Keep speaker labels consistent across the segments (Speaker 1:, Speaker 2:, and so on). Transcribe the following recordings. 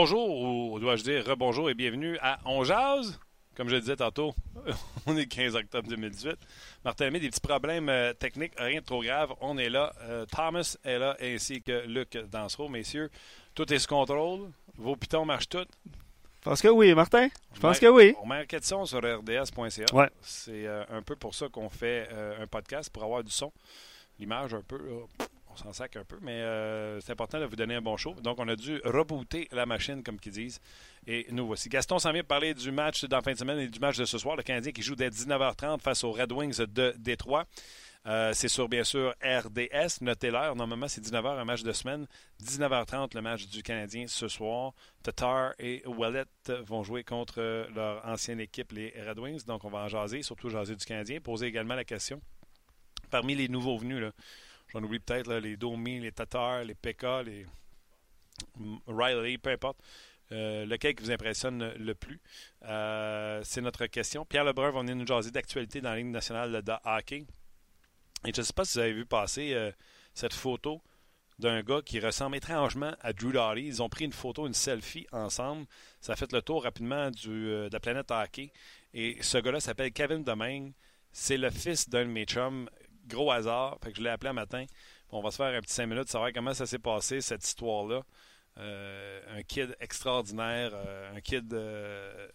Speaker 1: Bonjour, ou dois-je dire rebonjour et bienvenue à On Jazz. Comme je le disais tantôt, on est le 15 octobre 2018. Martin des petits problèmes euh, techniques, rien de trop grave. On est là. Euh, Thomas est là, ainsi que Luc Dansereau. Messieurs, tout est sous contrôle. Vos pitons marchent tous.
Speaker 2: Je pense que oui, Martin. Je pense que oui.
Speaker 1: On met question sur rds.ca.
Speaker 2: Ouais.
Speaker 1: C'est euh, un peu pour ça qu'on fait un podcast, pour avoir du son. L'image, un peu, s'en sac un peu, mais euh, c'est important de vous donner un bon show. Donc, on a dû rebooter la machine, comme qu'ils disent. Et nous voici. Gaston s'en vient parler du match la fin de semaine et du match de ce soir. Le Canadien qui joue dès 19h30 face aux Red Wings de Détroit. Euh, c'est sur, bien sûr, RDS. Notez l'heure. Normalement, c'est 19h, un match de semaine. 19h30, le match du Canadien ce soir. Tatar et Wallet vont jouer contre leur ancienne équipe, les Red Wings. Donc, on va en jaser, surtout jaser du Canadien. Poser également la question. Parmi les nouveaux venus, là, J'en oublie peut-être les Domi, les Tatars, les Pekka, les Riley, peu importe. Euh, lequel qui vous impressionne le plus? Euh, c'est notre question. Pierre Lebrun va venir nous jaser d'actualité dans la Ligue nationale de hockey. Et je ne sais pas si vous avez vu passer euh, cette photo d'un gars qui ressemble étrangement à Drew Doughty. Ils ont pris une photo, une selfie ensemble. Ça a fait le tour rapidement du, de la planète hockey. Et ce gars-là s'appelle Kevin Domingue. C'est le fils d'un de mes chums gros hasard. Fait que je l'ai appelé un matin. On va se faire un petit cinq minutes, savoir comment ça s'est passé, cette histoire-là. Euh, un kid extraordinaire, euh, un kid. Euh,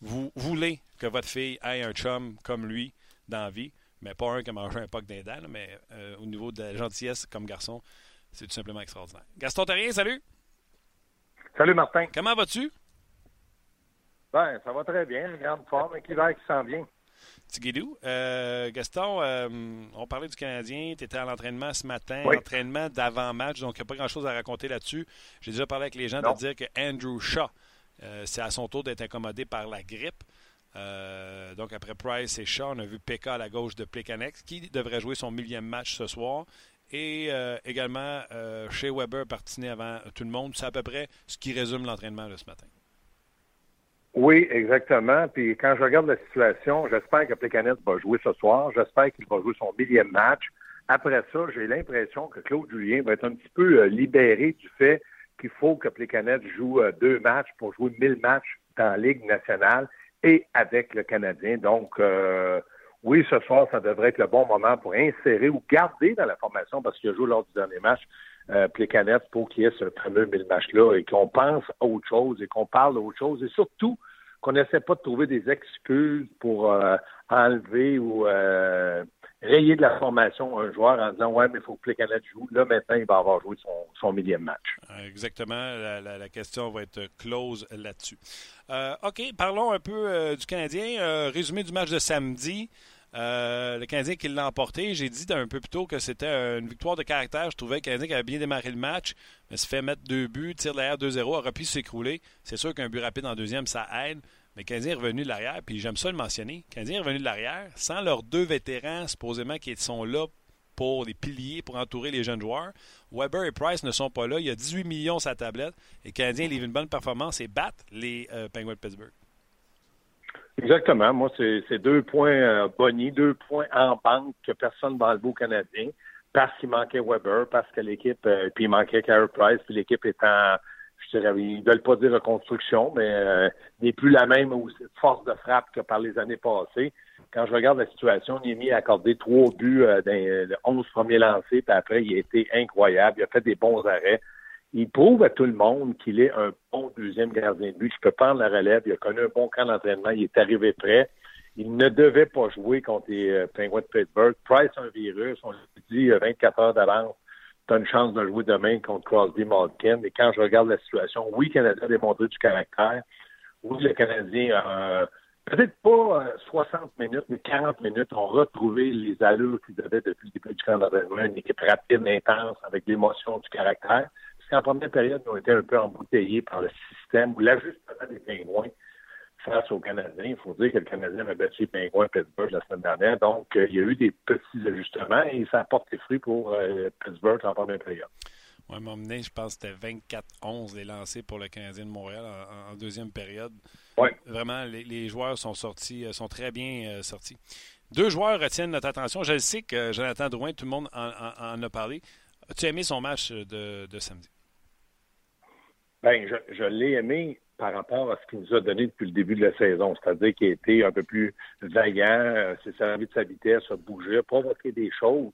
Speaker 1: vous voulez que votre fille ait un chum comme lui dans la vie, mais pas un qui a mangé un poc d'un mais au niveau de la gentillesse comme garçon, c'est tout simplement extraordinaire. Gaston Terrien, salut!
Speaker 3: Salut Martin.
Speaker 1: Comment vas-tu?
Speaker 3: Ben, ça va très bien, une grande forme, un hiver qui s'en vient.
Speaker 1: Euh, Gaston, euh, on parlait du Canadien. Tu étais à l'entraînement ce matin, entraînement d'avant-match, donc il n'y a pas grand-chose à raconter là-dessus. J'ai déjà parlé avec les gens de dire que Andrew Shaw, euh, c'est à son tour d'être incommodé par la grippe. donc après Price et Shaw, on a vu Pekka à la gauche de Plekanex, qui devrait jouer son millième match ce soir. Et également, chez Weber partiné avant tout le monde. C'est à peu près ce qui résume l'entraînement de ce matin.
Speaker 3: Oui, exactement. Puis quand je regarde la situation, j'espère que Plekanec va jouer ce soir. J'espère qu'il va jouer son millième match. Après ça, j'ai l'impression que Claude Julien va être un petit peu euh, libéré du fait qu'il faut que Plekanec joue euh, deux matchs pour jouer mille matchs dans la Ligue nationale et avec le Canadien. Donc, euh, oui, ce soir, ça devrait être le bon moment pour insérer ou garder dans la formation parce qu'il a joué lors du dernier match euh, pour qu'il y ait ce fameux mille match-là et qu'on pense à autre chose et qu'on parle d'autre chose et surtout qu'on n'essaie pas de trouver des excuses pour euh, enlever ou euh, rayer de la formation un joueur en disant Ouais, mais il faut que Plecanet joue. Là, maintenant, il va avoir joué son, millième match.
Speaker 1: Exactement. La, question va être close là-dessus. Euh, OK, parlons un peu du Canadien. résumé du match de samedi. Le Canadien qui l'a emporté, j'ai dit un peu plus tôt que c'était une victoire de caractère. Je trouvais que le Canadien avait bien démarré le match, mais se fait mettre deux buts, tire l'arrière 2-0, aurait pu s'écrouler. C'est sûr qu'un but rapide en deuxième, ça aide. Mais le Canadien est revenu de l'arrière, puis j'aime ça le mentionner. Le Canadien est revenu de l'arrière sans leurs deux vétérans, supposément, qui sont là pour les piliers, pour entourer les jeunes joueurs. Weber et Price ne sont pas là. Il y a 18 millions sa tablette. Et le Canadien livre une bonne performance et battent les euh, Penguins de Pittsburgh.
Speaker 3: Exactement. Moi, c'est deux points euh, deux points en banque que personne ne va enlever au Canadien parce qu'il manquait Weber, parce que l'équipe, euh, puis il manquait Carey Price, puis l'équipe est en, je dirais, ils veulent pas dire reconstruction, mais euh, n'est plus la même force de frappe que par les années passées. Quand je regarde la situation, Niemi a accordé trois buts euh, dans les 11 premiers lancés, puis après, il a été incroyable. Il a fait des bons arrêts. Il prouve à tout le monde qu'il est un bon deuxième gardien de but, qui peut prendre la relève. Il a connu un bon camp d'entraînement. Il est arrivé prêt. Il ne devait pas jouer contre les euh, Penguins de Pittsburgh. Price, un virus, on lui dit 24 heures d'avance tu as une chance de jouer demain contre Crosby Malkin. Et quand je regarde la situation, oui, le Canadien a démontré du caractère. Oui, le Canadien a peut-être pas 60 euh, minutes, mais 40 minutes ont retrouvé les allures qu'ils avaient depuis le début du camp d'entraînement, une équipe rapide, intense, avec l'émotion, du caractère. Qu'en première période, ils ont été un peu embouteillés par le système ou l'ajustement des pingouins face aux Canadiens. Il faut dire que le Canadien a battu les Pingouins à Pittsburgh la semaine dernière. Donc, euh, il y a eu des petits ajustements et ça apporte des fruits pour euh, Pittsburgh en première période.
Speaker 1: Oui, m'emmener, je pense que c'était 24-11 les lancés pour le Canadien de Montréal en, deuxième période.
Speaker 3: Oui.
Speaker 1: Vraiment, les, joueurs sont sortis, euh, sont très bien sortis. Deux joueurs retiennent notre attention. Je sais que Jonathan Drouin, tout le monde en, a parlé. As-tu aimé son match de samedi?
Speaker 3: Ben, je, je l'ai aimé par rapport à ce qu'il nous a donné depuis le début de la saison, c'est-à-dire qu'il a été un peu plus vaillant, euh, s'est servi de sa vitesse, a bougé, a provoqué des choses,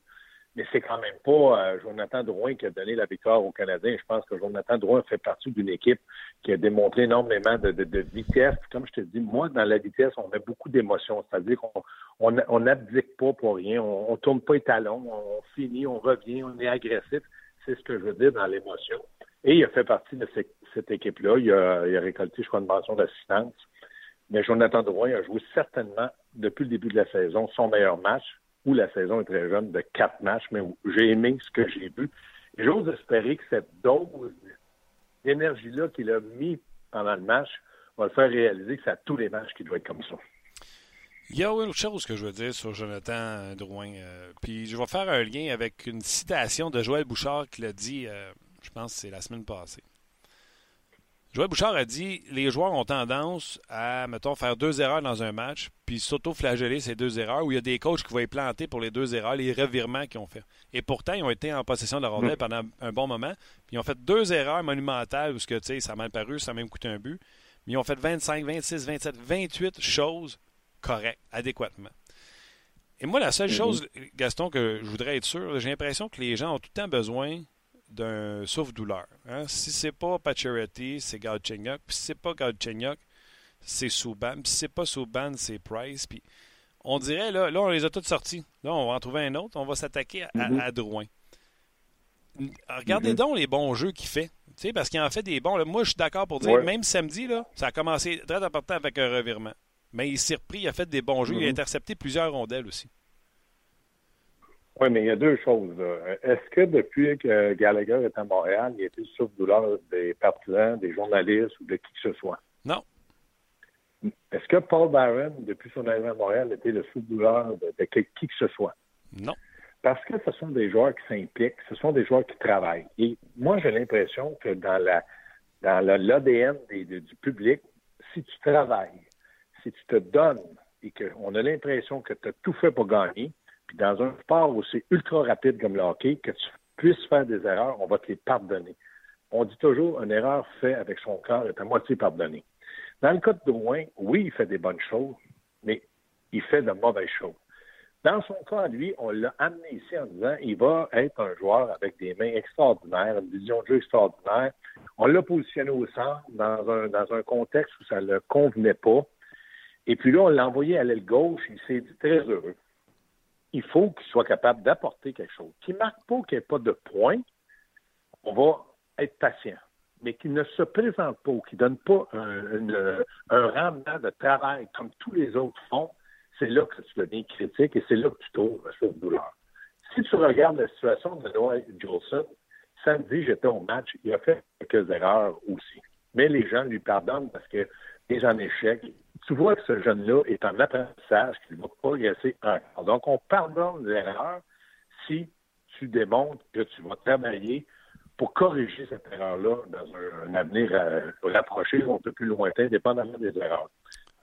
Speaker 3: mais c'est quand même pas euh, Jonathan Drouin qui a donné la victoire aux Canadiens. Je pense que Jonathan Drouin fait partie d'une équipe qui a démontré énormément de, de, vitesse. Comme je te dis, moi, dans la vitesse, on met beaucoup d'émotions, c'est-à-dire qu'on n'abdique on, pas pour rien, on, on tourne pas les talons, on finit, on revient, on est agressif. C'est ce que je veux dire dans l'émotion. Et il a fait partie de cette, équipe-là. Il a, récolté, je crois, une mention d'assistance. Mais Jonathan Drouin a joué certainement, depuis le début de la saison, son meilleur match, où la saison est très jeune, de quatre matchs, mais j'ai aimé ce que j'ai vu. J'ose espérer que cette dose d'énergie-là qu'il a mis pendant le match va le faire réaliser que c'est à tous les matchs qu'il doit être comme ça.
Speaker 1: Il y a autre chose que je veux dire sur Jonathan Drouin. Euh, puis je vais faire un lien avec une citation de Joël Bouchard qui l'a dit euh, je pense que c'est la semaine passée. Joël Bouchard a dit les joueurs ont tendance à, mettons, faire deux erreurs dans un match, puis s'auto-flageller ces deux erreurs, où il y a des coachs qui vont être planter pour les deux erreurs, les revirements qu'ils ont fait. Et pourtant, ils ont été en possession de la rondelle pendant un bon moment, puis ils ont fait deux erreurs monumentales où ce que, tu sais, ça a mal paru, ça a même coûté un but, mais ils ont fait 25, 26, 27, 28 choses correctes, adéquatement. Et moi, la seule chose, Gaston, que je voudrais être sûr, j'ai l'impression que les gens ont tout le temps besoin d'un souffle-douleur. Hein? Si c'est pas Pacioretty, c'est Galchenyuk. Puis si c'est pas Galchenyuk, c'est Souban. Puis si c'est pas Souban, c'est Price. Puis on dirait, là, là, on les a tous sortis. Là, on va en trouver un autre. On va s'attaquer à, mm -hmm. à, Drouin. Regardez mm -hmm. donc les bons jeux qu'il fait. Tu sais, parce qu'il en fait des bons. Là. Moi, je suis d'accord pour dire, ouais. même samedi, là, ça a commencé très important avec un revirement. Mais il s'est repris, il a fait des bons jeux. Mm -hmm. Il a intercepté plusieurs rondelles aussi.
Speaker 3: Oui, mais il y a deux choses. Est-ce que depuis que Gallagher est à Montréal, il a été le souffle-douleur des partisans, des journalistes ou de qui que ce soit?
Speaker 1: Non.
Speaker 3: Est-ce que Paul Barron, depuis son arrivée à Montréal, était le souffle-douleur de, de, qui que ce soit?
Speaker 1: Non.
Speaker 3: Parce que ce sont des joueurs qui s'impliquent, ce sont des joueurs qui travaillent. Et moi, j'ai l'impression que dans la dans l'ADN du public, si tu travailles, si tu te donnes et qu'on a l'impression que tu as tout fait pour gagner, puis dans un sport aussi ultra rapide comme le hockey, que tu puisses faire des erreurs, on va te les pardonner. On dit toujours une erreur faite avec son corps est à moitié pardonnée. Dans le cas de Drouin, oui, il fait des bonnes choses, mais il fait de mauvaises choses. Dans son cas, lui, on l'a amené ici en disant il va être un joueur avec des mains extraordinaires, une vision de jeu extraordinaire. On l'a positionné au centre dans un, dans un contexte où ça ne le convenait pas. Et puis là, on l'a envoyé à l'aile gauche. Il s'est dit très heureux il faut qu'il soit capable d'apporter quelque chose. Qu'il ne marque pas qu'il n'y ait pas de points, on va être patient. Mais qu'il ne se présente pas qu'il ne donne pas un, une, un, rendement de travail comme tous les autres font, c'est là que tu deviens critique et c'est là que tu trouves cette douleur. Si tu regardes la situation de Noah Jolson, samedi, j'étais au match, il a fait quelques erreurs aussi. Mais les gens lui pardonnent parce que est en échec. Tu vois que ce jeune-là est en apprentissage, qu'il va progresser encore. Donc, on pardonne l'erreur si tu démontres que tu vas travailler pour corriger cette erreur-là dans un, un avenir euh, rapproché ou un peu plus lointain, dépendamment des erreurs.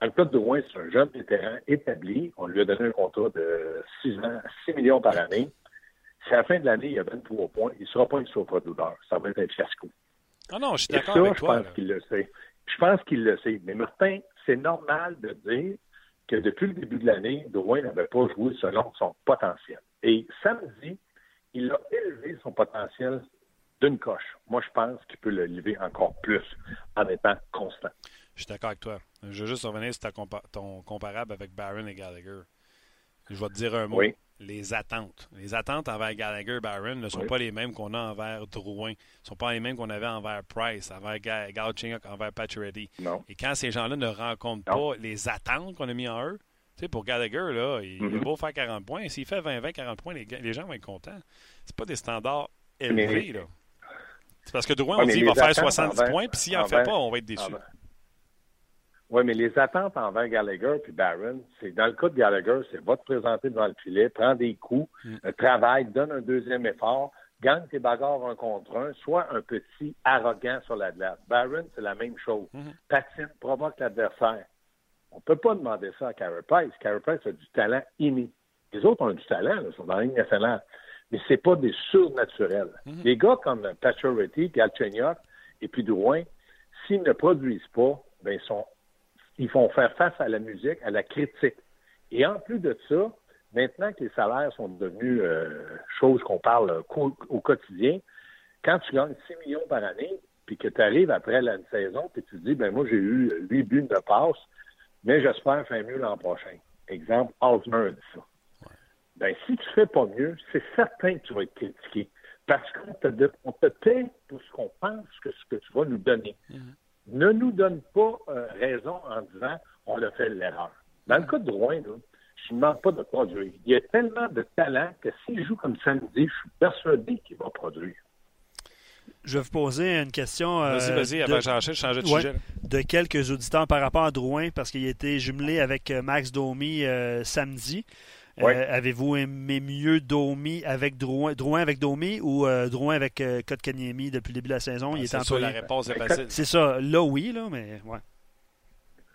Speaker 3: Dans le cas de Drouin, c'est un jeune vétéran établi. On lui a donné un contrat de 6 ans, 6 millions par année. Si à la fin de l'année, il y a 23 points, il ne sera pas une souffre-douleur. Ça va être un fiasco.
Speaker 1: Ah non, je suis d'accord avec
Speaker 3: je
Speaker 1: toi.
Speaker 3: Je pense qu'il le sait. Je pense qu'il le sait. Mais Martin, c'est normal de dire que depuis le début de l'année, Drouin n'avait pas joué selon son potentiel. Et samedi, il a élevé son potentiel d'une coche. Moi, je pense qu'il peut le lever encore plus en étant constant.
Speaker 1: Je suis d'accord avec toi. Je veux juste revenir sur ta ton comparable avec Barron et Gallagher. Je vais te dire un mot.
Speaker 3: Oui.
Speaker 1: Les attentes. Les attentes envers Gallagher Barron ne sont oui. pas les mêmes qu'on a envers Drouin. Ne sont pas les mêmes qu'on avait envers Price, envers Galchenyuk, envers Pacioretty. Et quand ces gens-là ne rencontrent non. pas les attentes qu'on a mis en eux, tu sais, pour Gallagher, là, il, mm -hmm. beau faire 40 points. S'il fait 20, 20, 40 points, les, les gens vont être contents. C'est pas des standards élevés, là. C'est parce que Drouin, on dit qu'il va faire 70 envers, points, puis s'il n'en fait pas, on va être déçu.
Speaker 3: Oui, mais les attentes envers Gallagher puis Barron, c'est dans le cas de Gallagher, c'est va te présenter devant le filet, prends des coups, mm. euh, travaille, donne un deuxième effort, gagne tes bagarres un contre un, soit un petit arrogant sur la glace. Barron, c'est la même chose. Mm -hmm. Patine, provoque l'adversaire. On ne peut pas demander ça à Carey Price. Carey Price a du talent inné. Les autres ont du talent, là, sont dans la ligne nationale. Mais c'est pas des surnaturels. Mm -hmm. Les gars comme Pacioretty, Galchenyuk et puis Drouin, s'ils ne produisent pas, ben, ils, sont, ils vont faire face à la musique, à la critique. Et en plus de ça, maintenant que les salaires sont devenus euh, choses qu'on parle au quotidien, quand tu gagnes 6 millions par année, puis que tu arrives après la saison, puis tu te dis, ben moi, j'ai eu 8 buts de passe, mais j'espère faire mieux l'an prochain. Exemple, Osmer dit ça. Ben, si tu fais pas mieux, c'est certain que tu vas être critiqué. Parce qu'on te, on te paie pour ce qu'on pense que ce que tu vas nous donner. Mm-hmm. Ne nous donne pas euh, raison en disant on a fait l'erreur. Dans le cas de Rouen, je ne demande pas de produire. Il y a tellement de talent que s'il joue comme samedi, je suis persuadé qu'il va produire.
Speaker 2: Je vais vous poser une question.
Speaker 1: Euh, vas-y, vas-y, avant de, changer de sujet.
Speaker 2: De quelques auditeurs par rapport à Drouin, parce qu'il a été jumelé avec euh, Max Domi euh, samedi. Avez-vous aimé mieux Domi avec Drouin, Drouin avec Domi ou Drouin avec Kotkaniemi depuis le début de la saison?
Speaker 1: Ah, c'est ça, la réponse est facile.
Speaker 2: C'est ça. Là, oui, là, mais ouais.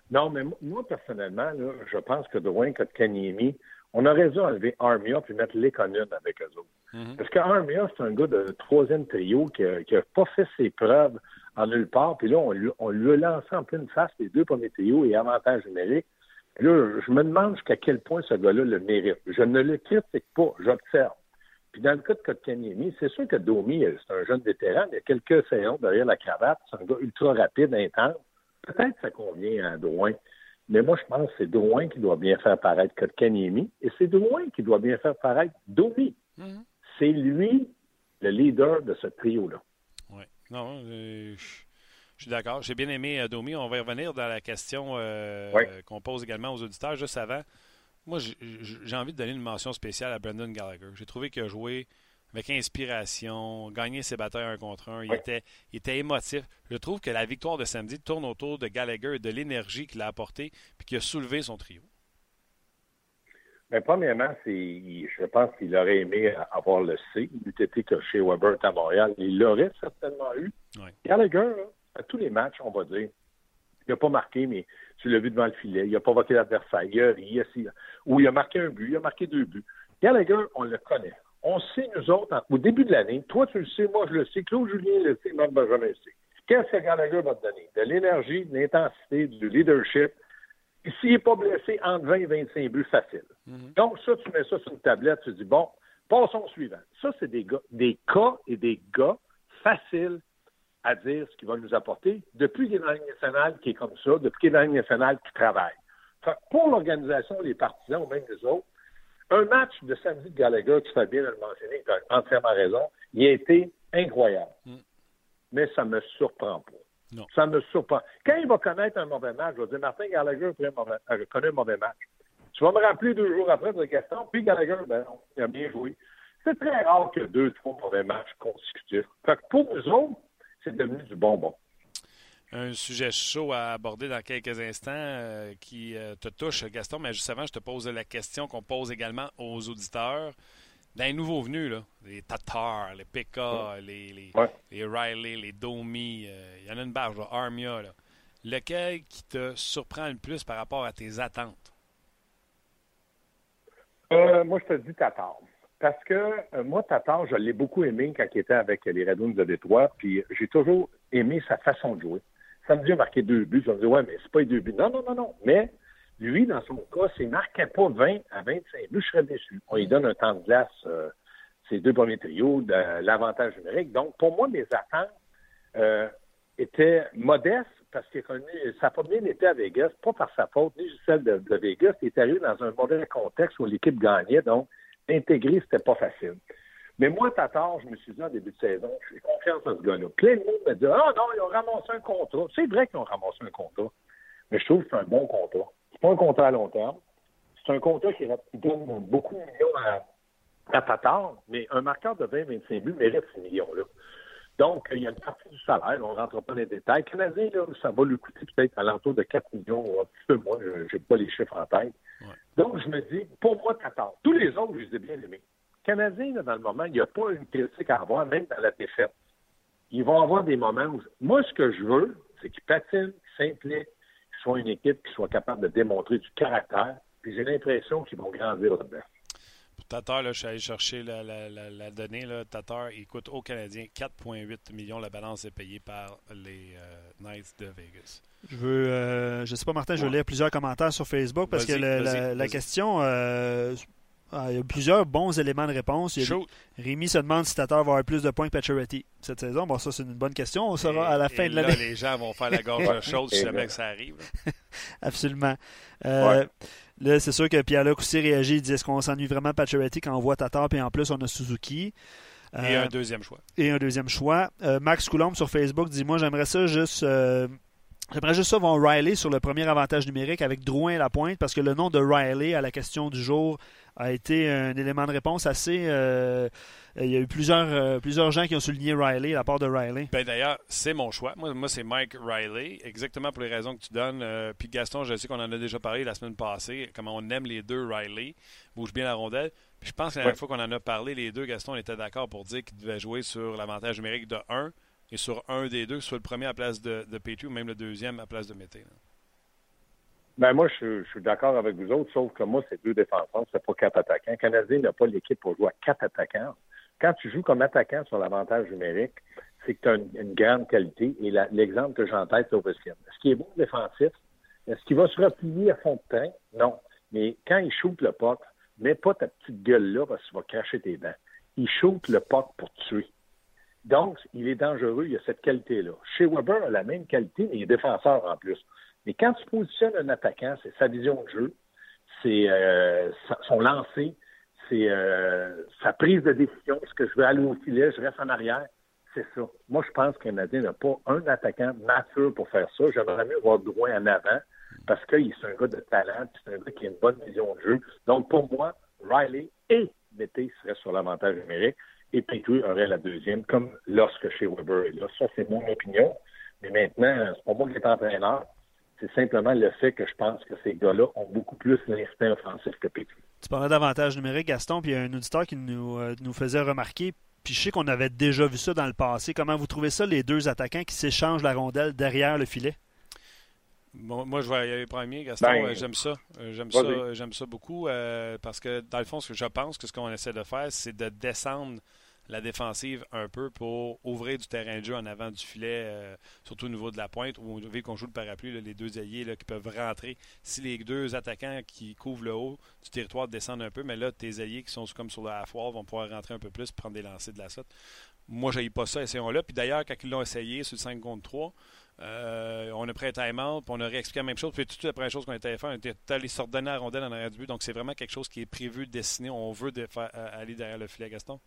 Speaker 3: Non, mais moi, personnellement, je pense que Drouin, Kotkaniemi, on aurait dû enlever Armia puis mettre Lekonen avec eux autres. Mhm. Parce que Armia, c'est un gars de troisième trio qui n'a pas fait ses preuves en nulle part. Puis là, on lui, on lui a lancé en pleine face les deux premiers trios et avantages numériques. Là, je me demande jusqu'à quel point ce gars-là le mérite. Je ne le critique pas, j'observe. Puis dans le cas de Kotkaniemi, c'est sûr que Domi, c'est un jeune vétéran, il y a quelques séances derrière la cravate, c'est un gars ultra rapide, intense. Peut-être que ça convient à Drouin. Mais moi, je pense que c'est Drouin qui doit bien faire paraître Kotkaniemi et c'est Drouin qui doit bien faire paraître Domi. Mhm c'est lui le leader de ce trio-là.
Speaker 1: Oui. Non, euh, je suis d'accord. J'ai bien aimé euh, Domi. On va y revenir dans la question euh, qu'on pose également aux auditeurs juste avant. Moi, j'ai envie de donner une mention spéciale à Brendan Gallagher. J'ai trouvé qu'il a joué avec inspiration, gagné ses batailles un contre un. Il, était, il était émotif. Je trouve que la victoire de samedi tourne autour de Gallagher et de l'énergie qu'il a apportée puis qu'il a soulevé son trio.
Speaker 3: Mais premièrement, c'est, je pense qu'il aurait aimé avoir le C. Il eût été que chez Weber à Montréal. Il l'aurait certainement eu. Ouais. Gallagher, à tous les matchs, on va dire, il n'a pas marqué, mais tu l'as vu devant le filet. Il n'a pas voté l'adversaire. Il a ri, ou il a marqué un but, il a marqué deux buts. Gallagher, on le connaît. On sait, nous autres, au début de l'année, toi, tu le sais, moi, je le sais, Claude Julien le sait, même Benjamin le sait. Qu'est-ce que Gallagher va te donner? De l'énergie, de l'intensité, du leadership, s'il n'est pas blessé, entre 20 et 25 buts faciles. Mhm. Donc, ça, tu mets ça sur une tablette, tu dis, bon, passons au suivant. Ça, c'est des, des cas et des gars faciles à dire ce qu'ils vont nous apporter depuis qu'il est dans la Ligue nationale qui est comme ça, depuis qu'il est dans la Ligue nationale qui travaille. pour l'organisation, les partisans ou même les autres, un match de samedi de Gallagher, tu fais bien de le mentionner, tu as entièrement raison, il a été incroyable. Mhm. Mais ça ne me surprend pas. Ça me surprend. Quand il va connaître un mauvais match, je vais dire Martin Gallagher a euh, connu un mauvais match. Tu vas me rappeler deux jours après de question, puis Gallagher, ben non, il a bien joué. C'est très rare que deux, trois mauvais matchs consécutifs. Fait que pour nous autres, c'est devenu du bonbon.
Speaker 1: Un sujet chaud à aborder dans quelques instants euh, qui euh, te touche, Gaston, mais juste avant, je te pose la question qu'on pose également aux auditeurs dans les nouveaux venus, là, les Tatars, les Pekka, les, les, les, Riley, les Domi, euh, il y en a une barge, Armia. Là. Lequel qui te surprend le plus par rapport à tes attentes?
Speaker 3: Euh, moi, je te dis Tatar. Parce que euh, moi, Tatar, je l'ai beaucoup aimé quand il était avec les Red Wings de Détroit, puis j'ai toujours aimé sa façon de jouer. Ça me dit marqué deux buts. Je me dis, ouais, mais c'est pas les deux buts. Non, non, non, non. Mais lui, dans son cas, s'il marquait pas 20 à 25 buts, je serais déçu. On lui donne un temps de glace, euh, ces deux premiers trios, de l'avantage numérique. Donc, pour moi, mes attentes euh, étaient modestes parce que pas bien été à Vegas, pas par sa faute, ni celle de, Vegas. Il est arrivé dans un mauvais contexte où l'équipe gagnait, donc intégrer, c'était pas facile. Mais moi, Tatar, je me suis dit en début de saison, je fais confiance à ce gars-là. Plein de monde me dit Ah non, ils ont ramassé un contrat. C'est vrai qu'ils ont ramassé un contrat. Mais je trouve que c'est un bon contrat. C'est pas un contrat à long terme. C'est un contrat qui donne beaucoup de millions à, à mais un marqueur de 20-25 buts mérite ces millions-là. Donc, il y a une partie du salaire, on ne rentre pas dans les détails. Canadien, là, ça va lui coûter peut-être à l'entour de 4 millions, un petit peu moins, je n'ai pas les chiffres en tête. Donc, je me dis, pour moi, Tatar, tous les autres, je les ai bien aimés. Canadien, là, dans le moment, il n'y a pas une critique à avoir, même dans la défaite. Ils vont avoir des moments où. Moi, ce que je veux, c'est qu'ils patinent, qu'ils s'impliquent, une équipe qui soit capable de démontrer du caractère. Puis j'ai l'impression qu'ils vont grandir là-dedans.
Speaker 1: Tatar, là, je suis allé chercher la, la, donnée. Là. Tatar, il coûte au Canadien 4,8 millions. La balance est payée par les euh, Knights de Vegas.
Speaker 2: Je veux, euh, je sais pas, Martin, je vais lire plusieurs commentaires sur Facebook parce que la, question, euh, ah, il y a plusieurs bons éléments de réponse. Rémi se demande si Tatar va avoir plus de points que Pacioretty cette saison. Bon, ça, c'est une bonne question. On saura à la fin de l'année.
Speaker 1: Les gens vont faire la gorge chaude si jamais que ça arrive.
Speaker 2: Absolument. Euh, là, c'est sûr que Pierre-Luc aussi réagit. Il dit est-ce qu'on s'ennuie vraiment Pacioretty quand on voit Tatar, puis en plus, on a Suzuki?
Speaker 1: et un deuxième choix.
Speaker 2: Et un deuxième choix. Max Coulomb sur Facebook dit Moi, j'aimerais ça juste J'aimerais juste ça voir Riley sur le premier avantage numérique avec Drouin à la pointe parce que le nom de Riley à la question du jour a été un élément de réponse assez. Euh, il y a eu plusieurs, euh, plusieurs gens qui ont souligné Riley, la part de Riley.
Speaker 1: Ben D'ailleurs, c'est mon choix. Moi, moi c'est Mike Riley, exactement pour les raisons que tu donnes. Euh, puis Gaston, je sais qu'on en a déjà parlé la semaine passée, comment on aime les deux Riley. Bouge bien la rondelle. Puis je pense que la dernière fois qu'on en a parlé, les deux, Gaston, on était d'accord pour dire qu'il devait jouer sur l'avantage numérique de 1 et sur un des deux, soit le premier à place de, de ou même le deuxième à place de Mété.
Speaker 3: Ben moi, je, suis d'accord avec vous autres, sauf que moi, c'est deux défenseurs, c'est pas quatre attaquants. Le Canadien n'a pas l'équipe pour jouer à quatre attaquants. Quand tu joues comme attaquant sur l'avantage numérique, c'est que tu as une, grande qualité. Et l'exemple que j'ai en tête, c'est Ovechkin. Est-ce qu'il est bon défensif? Est-ce qu'il va se replier à fond de train? Non. Mais quand il shoot le puck, mets pas ta petite gueule là parce que tu vas cracher tes dents. Il shoot le puck pour tuer. Donc, il est dangereux, il a cette qualité-là. Chez Weber, a la même qualité, mais il est défenseur en plus. Mais quand tu positionnes un attaquant, c'est sa vision de jeu, c'est euh, son lancer, c'est euh, sa prise de décision. Est-ce que je veux aller au filet, je reste en arrière? C'est ça. Moi, je pense qu'un Canadien n'a pas un attaquant mature pour faire ça. J'aimerais mieux voir Drouin en avant parce qu'il est un gars de talent, c'est un gars qui a une bonne vision de jeu. Donc, pour moi, Riley et Mété seraient sur l'avantage numérique et Petrie aurait la deuxième, comme lorsque chez Weber est là. Ça, c'est mon opinion. Mais maintenant, c'est pas moi qui est entraîneur. C'est simplement le fait que je pense que ces gars-là ont beaucoup plus l'instinct offensif que Petrie.
Speaker 2: Tu parlais d'avantage numérique, Gaston, puis il y a un auditeur qui nous, euh, nous faisait remarquer, puis je sais qu'on avait déjà vu ça dans le passé. Comment vous trouvez ça, les deux attaquants qui s'échangent la rondelle derrière le filet?
Speaker 1: Moi, je vais y aller premier, Gaston. Ben, euh, j'aime ça. Euh, j'aime ça. J'aime ça beaucoup parce que, dans le fond, ce que je pense que ce qu'on essaie de faire, c'est de descendre la défensive un peu pour ouvrir du terrain de jeu en avant du filet, euh, surtout au niveau de la pointe, où vu qu'on joue le parapluie, les deux alliés là, qui peuvent rentrer. Si les deux attaquants qui couvrent le haut du territoire descendent un peu, mais là, tes alliés qui sont comme sur la foire vont pouvoir rentrer un peu plus prendre des lancers de la sorte. Moi, je pas ça, essayons-là. Puis d'ailleurs, quand ils l'ont essayé sur le 5 contre 3, euh, on a pris un time-out, puis on a réexpliqué la même chose. Puis tout de suite, la première chose qu'on était fait, on était allé s'ordonner la rondelle en arrière du but. Donc, c'est vraiment quelque chose qui est prévu, dessiné. On veut aller derrière le filet, Gaston.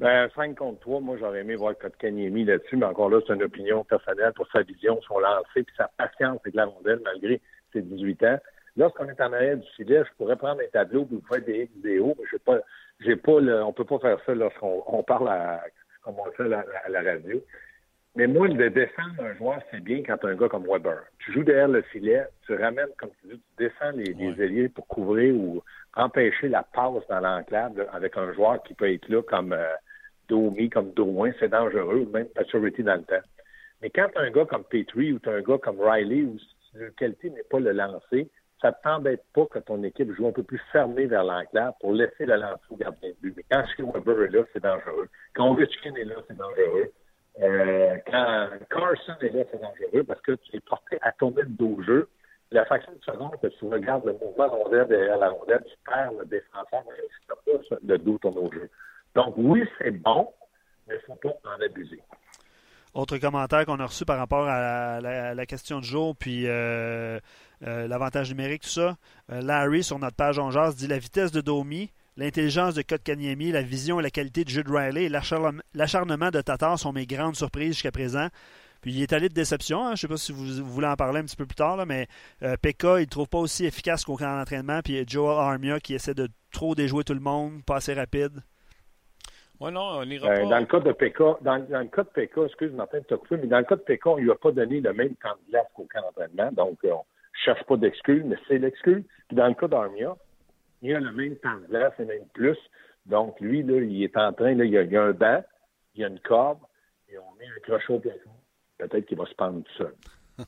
Speaker 3: Ben, 5 contre 3, moi, j'aurais aimé voir Kotkaniemi là-dessus, mais encore là, c'est une opinion personnelle pour sa vision, son lancer, puis sa patience avec la rondelle, malgré ses 18 ans. Lorsqu'on est en arrière du filet, je pourrais prendre un tableau et vous faire des O, mais j'ai pas, pas le, on peut pas faire ça lorsqu'on on parle comme on le à la, radio. Mais moi, de descendre un joueur, c'est bien quand tu as un gars comme Weber. Tu joues derrière le filet, tu ramènes, comme tu dis, tu descends les, les ailiers pour couvrir ou empêcher la passe dans l'enclave avec un joueur qui peut être là comme euh, Domi, comme Drouin, c'est dangereux, même Paturity dans le temps. Mais quand tu as un gars comme Petrie ou as un gars comme Riley où la qualité n'est pas le lancer, ça ne t'embête pas que ton équipe joue un peu plus fermée vers l'enclave pour laisser le lancer au gardien de but. Mais quand Weber est là, c'est dangereux. Quand Ovechkin est là, c'est dangereux. Euh, quand Carson est là, c'est dangereux parce que tu es porté à tourner le dos jeu. La fraction de seconde que tu regardes le mouvement rondelle derrière la rondelle, tu perds le défenseur, mais pas le dos tourner au jeu. Donc, oui, c'est bon, mais il ne faut pas en abuser.
Speaker 2: Autre commentaire qu'on a reçu par rapport à la, question du jour, puis euh, euh, l'avantage numérique, tout ça. Larry, sur notre page en jazz, dit la vitesse de Domi, l'intelligence de Kotkaniemi, la vision et la qualité de Jude Riley et l'acharnement de Tatar sont mes grandes surprises jusqu'à présent. Puis il est allé de déception. Hein. Je ne sais pas si vous, voulez en parler un petit peu plus tard, mais Pekka, il ne trouve pas aussi efficace qu'au camp d'entraînement. Puis Joel Armia qui essaie de trop déjouer tout le monde, pas assez rapide.
Speaker 1: Oui, non, on ira
Speaker 3: euh, Dans le cas de PK, dans, le cas de PK, excuse Martin de coupé, mais dans le cas de PK, on ne lui a pas donné le même temps de glace qu'au camp d'entraînement. Donc, on ne cherche pas d'excuse, mais c'est l'excuse. Puis dans le cas d'Armia, il a le même temps de glace et même plus. Donc, lui, là, il est en train, là, il, y a, un banc, il y a une corde, et on met un crochet au plafond. Peut-être qu'il va se pendre tout seul.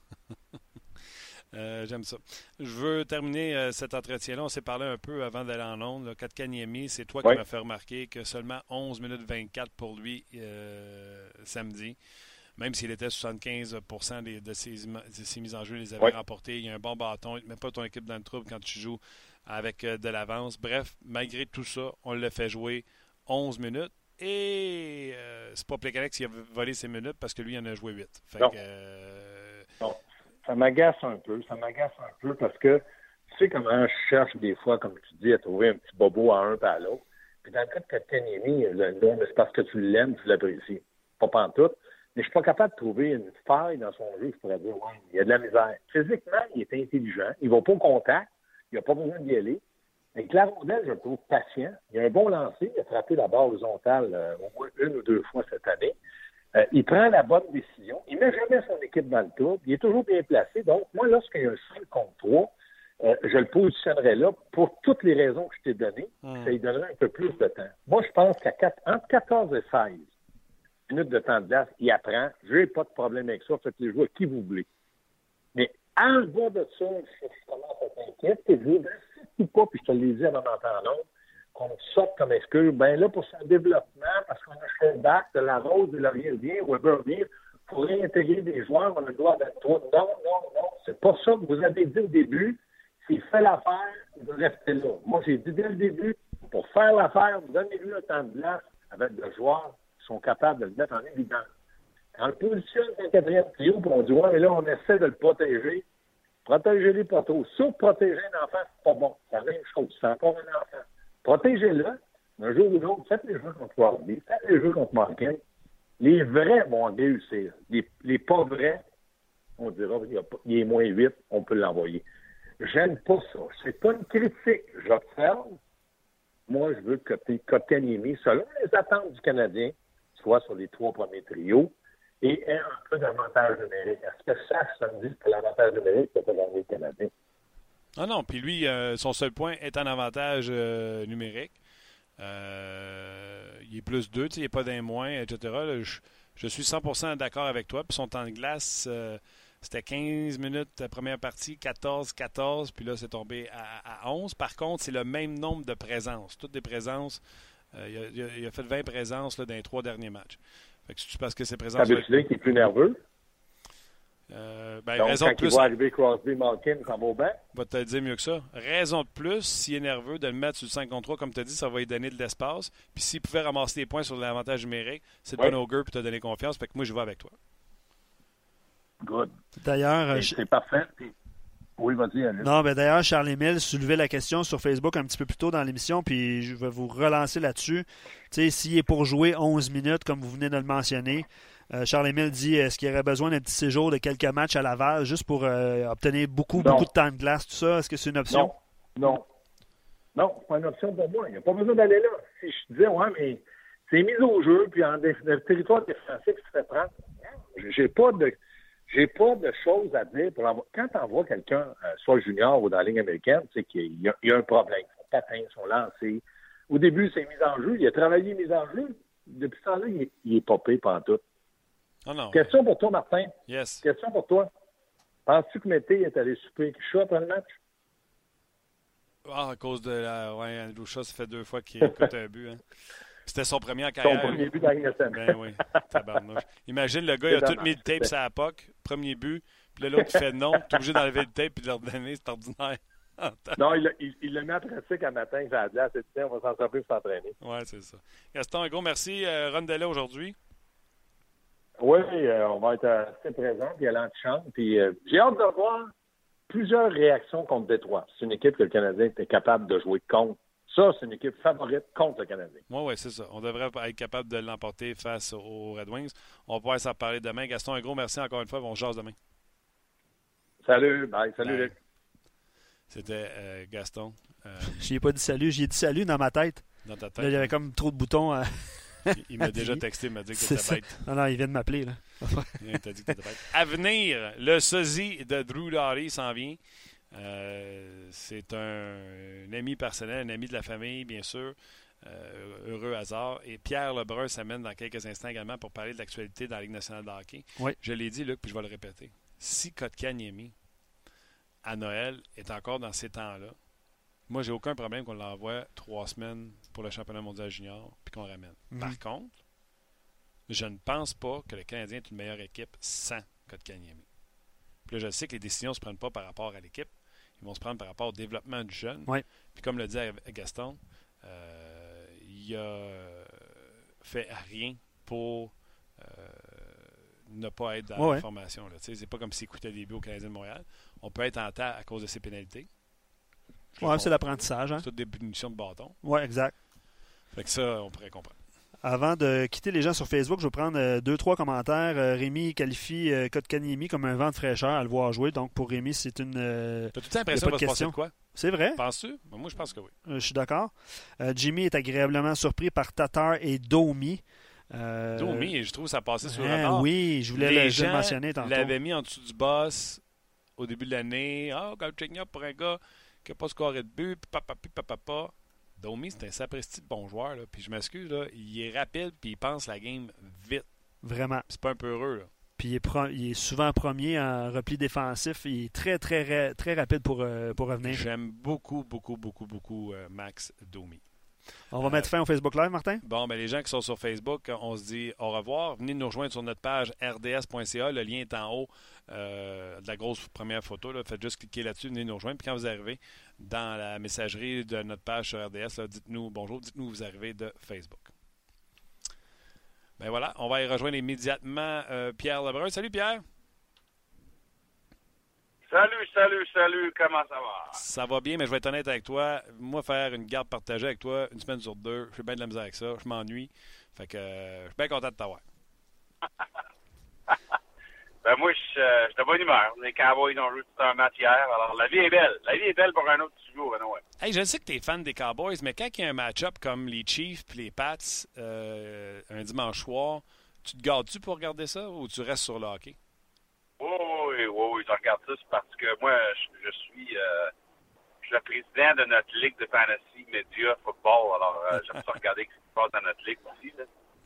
Speaker 1: Euh, j'aime ça. Je veux terminer euh, cet entretien-là. On s'est parlé un peu avant d'aller en ondes. Katkaniemi, c'est toi qui m'as fait remarquer que seulement 11 minutes 24 pour lui samedi. Même s'il était 75% de, ses, mises en jeu, il les avait remportées. Il y a un bon bâton. Il ne met pas ton équipe dans le trouble quand tu joues avec de l'avance. Bref, malgré tout ça, on l'a fait jouer 11 minutes. Et euh, c'est pas Plekanec qui a volé ses minutes parce que lui, il en a joué 8.
Speaker 3: non. Euh, non. Ça m'agace un peu. Ça m'agace un peu parce que tu sais comment je cherche des fois, comme tu dis, à trouver un petit bobo à un pas à l'autre. Puis dans le cas de Kataniemi, c'est parce que tu l'aimes, tu l'apprécies. Pas pantoute. Mais je suis pas capable de trouver une faille dans son jeu, je pourrais dire, ouais, il y a de la misère. Physiquement, il est intelligent. Il va pas au contact. Il n'a pas besoin d'y aller. Avec la rondelle, je le trouve patient. Il a un bon lancer. Il a frappé la barre horizontale euh, au moins une ou deux fois cette année. Euh, il prend la bonne décision. Il met jamais son équipe dans le tour. Il est toujours bien placé. Donc, moi, lorsqu'il y a un 5 contre 3, euh, je le positionnerai là pour toutes les raisons que je t'ai données. Hmm. Ça lui donnerait un peu plus de temps. Moi, je pense qu'à entre 14 et 16 minutes de temps de glace, il apprend. Je n'ai pas de problème avec ça. Faites les joueurs qui vous voulez. Mais en bas de ça, je commence à t'inquiéter. Je dis pas, puis je te l'ai dit avant d'entendre qu'on sorte comme excuse. Ben là, pour son développement, parce qu'on a fait bac de la Rose, de Laurier vient, Weber vient, il faut réintégrer des joueurs, on a le droit d'être trois. Non, non, non, c'est pas ça que vous avez dit au début. S'il fait l'affaire, il doit rester là. Moi, j'ai dit dès le début, pour faire l'affaire, donnez-lui le temps de glace avec des joueurs qui sont capables de le mettre en évidence. On le positionne un quatrième trio, puis on dit, ouais, mais là, on essaie de le protéger. Protéger les poteaux. Surprotéger un enfant, c'est pas bon. C'est la même chose. C'est encore un enfant. Protégez-le. Un jour ou l'autre, faites les jeux contre Warby, faites les jeux contre Marquin. Les vrais vont réussir. Les, les pas vrais, on dira, il, est moins 8, on peut l'envoyer. J'aime pas ça. C'est pas une critique. J'observe. Moi, je veux que Kotkaniemi, selon les attentes du Canadien, soit sur les trois premiers trios, et ait un peu d'avantage numérique. Est-ce que ça, ça me dit que l'avantage numérique peut gagner le Canadien?
Speaker 1: Ah non, puis lui, euh, son seul point est en avantage euh, numérique. Euh, il est plus 2, il n'est pas d'un moins, etc. je, suis 100% d'accord avec toi. Puis son temps de glace, c'était 15 minutes la première partie, 14-14, puis là, c'est tombé à, 11. Par contre, c'est le même nombre de présences. Toutes des présences. Il a, fait 20 présences dans les trois derniers matchs. Fait que tu penses que c'est présent.
Speaker 3: Ça veut dire qu'il est plus nerveux?
Speaker 1: Euh, ben,
Speaker 3: Donc,
Speaker 1: raison
Speaker 3: quand
Speaker 1: de plus.
Speaker 3: Il va arriver Crosby, Malkin, ça va au banc?
Speaker 1: Va te dire mieux que ça. Raison de plus, s'il est nerveux, de le mettre sur le 5 contre 3, comme tu as dit, ça va lui donner de l'espace. Puis s'il pouvait ramasser des points sur l'avantage numérique, c'est de ouais. bon augure pour te donner confiance. Fait que moi, je vais avec toi.
Speaker 3: Good.
Speaker 2: D'ailleurs,
Speaker 3: c'est parfait. Oui, vas-y,
Speaker 2: Non, ben d'ailleurs, Charles Emile soulevait la question sur Facebook un petit peu plus tôt dans l'émission, puis je vais vous relancer là-dessus. Tu sais, s'il est pour jouer 11 minutes, comme vous venez de le mentionner, euh, Charles-Émile dit est-ce qu'il y aurait besoin d'un petit séjour de quelques matchs à Laval juste pour euh, obtenir beaucoup, beaucoup de temps de glace, tout ça? Est-ce que c'est une option?
Speaker 3: Non. Non. Non, pas une option pour moi. Il n'y a pas besoin d'aller là. Si je disais, ouais, mais c'est mis au jeu, puis en territoire défensif qui se fait prendre, j'ai pas de. J'ai pas de choses à dire pour Quand tu envoies quelqu'un, euh, soit junior ou dans la ligne américaine, c'est qu'il y, a un problème. Son patin, son lancer. Au début, c'est mis en jeu. Il a travaillé mis en jeu. Depuis ce temps-là, il, il, est popé pendant tout.
Speaker 1: Oh
Speaker 3: Question pour toi, Martin.
Speaker 1: Yes.
Speaker 3: Question pour toi. Penses-tu que Mété est allé souper chaud après le match?
Speaker 1: Ah, à cause de la. Ouais, Andrew Shaw, ça fait deux fois qu'il écoute un but. Hein. C'était son premier en carrière.
Speaker 3: Son premier but dans la
Speaker 1: Ben oui, tabarnouche. Imagine, le gars, il a tout mis le tape sur la POC, premier but, puis là, l'autre, il fait non, t'es obligé d'enlever le tape et de leur donner, c'est ordinaire.
Speaker 3: non, il, il, il l'a mis à pratique un matin, j'ai dit, ah, c'est on va s'en sortir pour s'entraîner.
Speaker 1: Oui, c'est ça. Gaston, un gros merci. Euh, Rondella aujourd'hui.
Speaker 3: Oui, euh, on va être assez présent, puis allant de chambre. Puis euh, j'ai hâte de voir plusieurs réactions contre Détroit. C'est une équipe que le Canadien était capable de jouer contre. Ça, c'est une équipe favorite contre le Canadien.
Speaker 1: Oui, oui, c'est ça. On devrait être capable de l'emporter face aux Red Wings. On va pouvoir s'en parler demain. Gaston, un gros merci encore une fois. On jase demain.
Speaker 3: Salut, bye. Salut, Luc.
Speaker 1: C'était euh, Gaston. Euh...
Speaker 2: Je ai pas dit salut, j'ai dit salut dans ma tête.
Speaker 1: Dans ta tête.
Speaker 2: il y avait comme trop de boutons. À...
Speaker 1: Il, m'a déjà texté, il m'a dit que c'était bête.
Speaker 2: Non, non, il vient de m'appeler. là.
Speaker 1: il t'a dit que bête. À venir, le sosie de Drew Laurie s'en vient. Euh, c'est un, ami personnel, un ami de la famille, bien sûr. Euh, heureux hasard. Et Pierre Lebrun s'amène dans quelques instants également pour parler de l'actualité dans la Ligue nationale de hockey.
Speaker 2: Oui.
Speaker 1: Je l'ai dit, Luc, puis je vais le répéter. Si Kotkaniemi à Noël est encore dans ces temps-là, moi, j'ai aucun problème qu'on l'envoie trois semaines pour le championnat mondial junior puis qu'on ramène.
Speaker 2: Mhm.
Speaker 1: Par contre, je ne pense pas que le Canadien est une meilleure équipe sans Kotkaniemi. Puis là, je sais que les décisions ne se prennent pas par rapport à l'équipe. Ils vont se prendre par rapport au développement du jeune.
Speaker 2: Ouais.
Speaker 1: Puis comme le dit Gaston, euh, il a fait rien pour euh, ne pas être dans
Speaker 2: Ouais,
Speaker 1: la
Speaker 2: ouais.
Speaker 1: formation. C'est pas comme s'il coûtait des buts au Canadien de Montréal. On peut être en temps à cause de ses pénalités.
Speaker 2: Ouais, c'est l'apprentissage. Hein?
Speaker 1: c'est des punitions de bâton.
Speaker 2: Oui, exact.
Speaker 1: Fait que ça, on pourrait comprendre.
Speaker 2: Avant de quitter les gens sur Facebook, je vais prendre euh, deux, trois commentaires. Euh, Rémi qualifie euh, Kotkaniemi comme un vent de fraîcheur à le voir jouer. Donc, pour Rémi, c'est une.
Speaker 1: T'as toute l'impression qu'il
Speaker 2: de
Speaker 1: va se passer
Speaker 2: question.
Speaker 1: de quoi?
Speaker 2: C'est vrai?
Speaker 1: Penses-tu? Ben, moi, je pense que oui.
Speaker 2: Je suis d'accord. Jimmy est agréablement surpris par Tatar et Domi. Euh,
Speaker 1: Domi, je trouve ça passait sur le radar.
Speaker 2: oui, je voulais
Speaker 1: Les
Speaker 2: le, mentionner tantôt.
Speaker 1: l'avaient mis en dessous du boss au début de l'année. Ah, Galchenyuk pour un gars qui n'a pas scoré de but, puis papa, puis papa, papa. Domi, c'est un sapristi de bon joueur. Là. Puis je m'excuse, là, il est rapide, puis il pense la game vite.
Speaker 2: Vraiment.
Speaker 1: C'est pas un peu heureux. Là.
Speaker 2: Puis il est, pro- il est souvent premier en repli défensif. Il est très, très, ra- très rapide pour, euh, pour revenir.
Speaker 1: J'aime beaucoup, beaucoup, beaucoup, beaucoup euh, Max Domi.
Speaker 2: On va
Speaker 1: Euh,
Speaker 2: mettre fin au Facebook Live, Martin?
Speaker 1: Bon, ben les gens qui sont sur Facebook, on se dit au revoir. Venez nous rejoindre sur notre page rds.ca. Le lien est en haut euh, de la grosse première photo. Là. Faites juste cliquer là-dessus, venez nous rejoindre. Puis quand vous arrivez dans la messagerie de notre page sur RDS, là, dites-nous bonjour, dites-nous où vous arrivez de Facebook. Ben voilà, on va y rejoindre immédiatement euh, Pierre Lebrun. Salut Pierre!
Speaker 4: Salut, salut, salut, comment ça va?
Speaker 1: Ça va bien, mais je vais être honnête avec toi. Moi, faire une garde partagée avec toi une semaine sur deux, j'ai bien de la misère avec ça. Je m'ennuie. Fait que euh, je suis bien content de t'avoir.
Speaker 4: Ben moi, je euh, je suis de bonne humeur. Les Cowboys ont joué tout un match hier, alors la vie est belle. La vie est belle pour un autre jour, Benoît.
Speaker 1: Hey, je sais que tu es fan des Cowboys, mais quand il y a un match-up comme les Chiefs et les Pats euh, un dimanche soir, tu te gardes-tu pour regarder ça ou tu restes sur le hockey?
Speaker 4: Oui, oui, oui, oui, je regarde ça, c'est parce que moi, je, je suis, euh, je suis le président de notre ligue de fantasy Media Football, alors euh, j'aime ça regarder ce qui se passe dans notre ligue aussi. Là.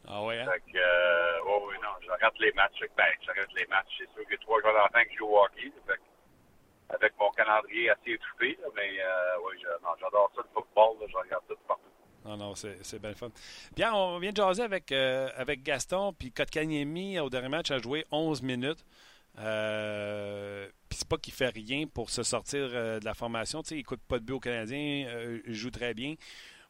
Speaker 1: Ah ouais, hein?
Speaker 4: Fait que, euh, oui, oui, non, je regarde les matchs. Ben, je regarde les matchs. C'est sûr que trois joueurs d'enfants qui jouent au hockey. Fait que, avec mon calendrier assez étouffé, là, mais euh, oui, j'adore ça, le football. Là, je regarde ça de partout.
Speaker 1: Non, non, c'est c'est bien fun. Bien, on vient de jaser avec, euh, avec Gaston, puis Kotkaniemi, au dernier match, a joué 11 minutes. Euh, puis c'est pas qu'il fait rien pour se sortir euh, de la formation. Il coûte pas de but au Canadien, euh, il joue très bien.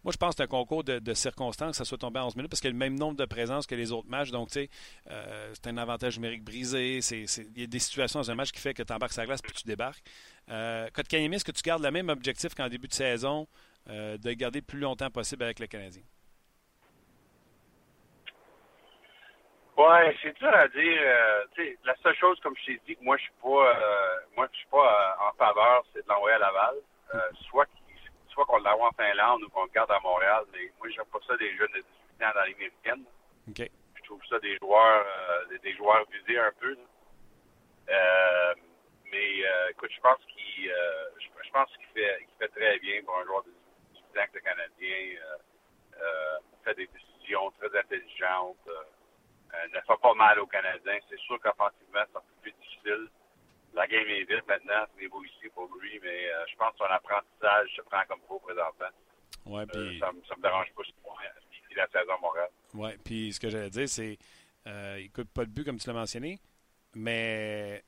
Speaker 1: Moi, je pense que c'est un concours de, circonstances que ça soit tombé à 11 minutes parce qu'il y a le même nombre de présences que les autres matchs. Donc, euh, c'est un avantage numérique brisé. Il y a des situations dans un match qui fait que tu embarques sa glace puis tu débarques. Euh, Kotkaniemi, est-ce que tu gardes le même objectif qu'en début de saison, euh, de garder le plus longtemps possible avec le Canadien?
Speaker 4: Ouais, c'est dur à dire. euh, tu sais, la seule chose, comme je t'ai dit, que moi, je suis pas, euh, moi, je suis pas euh, en faveur, c'est de l'envoyer à Laval. Euh, soit qu'il- soit qu'on l'envoie en Finlande ou qu'on le garde à Montréal. Mais moi, j'aime pas ça des jeunes de 18 ans dans les américaines.
Speaker 1: OK.
Speaker 4: Je trouve ça des joueurs, euh, des, des joueurs visés un peu. là. Euh, mais euh, écoute, je pense qu'il, euh, je, pense qu'il fait, qu'il fait très bien pour un joueur de 18 ans que le Canadien fait des décisions très intelligentes. Euh, ne fait pas mal aux Canadiens. C'est sûr qu'offensivement, c'est un peu plus difficile. La game est vite maintenant, c'est beau ici pour lui, mais euh, je pense que son apprentissage se prend comme faux présentement.
Speaker 1: Ouais,
Speaker 4: Euh, ça, me- ça me dérange pas si la saison à Montréal.
Speaker 1: ouais, puis ce que j'allais dire, c'est euh, il coûte pas de but comme tu l'as mentionné, mais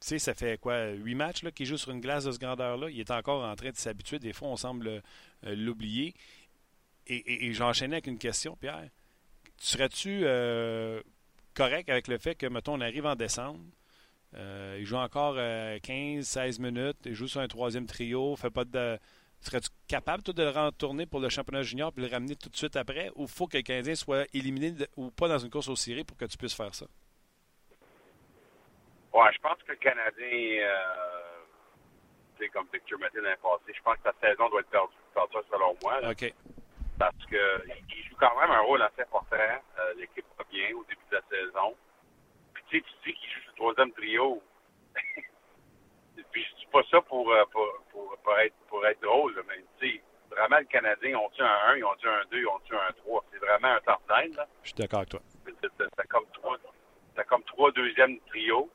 Speaker 1: tu sais, ça fait quoi, huit matchs là, qu'il joue sur une glace de ce grandeur-là? Il est encore en train de s'habituer. Des fois, on semble euh, l'oublier. Et, et- et j'enchaînais avec une question, Pierre. Serais-tu euh, correct avec le fait que, mettons, on arrive en décembre, euh, il joue encore 15-16 minutes, il joue sur un troisième trio, fait pas de. Serais-tu capable, toi, de le retourner pour le championnat junior puis le ramener tout de suite après? Ou faut que le Canadien soit éliminé de- ou pas dans une course aux séries pour que tu puisses faire ça?
Speaker 4: Ouais, je pense que le Canadien, euh, sais, comme Victor Mathieu l'année passée, je pense que sa saison doit être perdue, perdue selon moi, là,
Speaker 1: OK.
Speaker 4: Parce que il joue quand même un rôle assez important. Euh, L'équipe va bien au début de la saison. Puis tu sais, tu dis qu'il joue sur le troisième trio. Puis je dis pas ça pour, euh, pour, pour, pour être, pour être drôle, mais tu sais, vraiment le Canadien, ont-tu un 1, ils ont-tu un 2, ils ont-tu un 3. C'est vraiment un 9, là.
Speaker 1: Je suis d'accord avec toi.
Speaker 4: T'as comme trois, comme trois deuxièmes trios.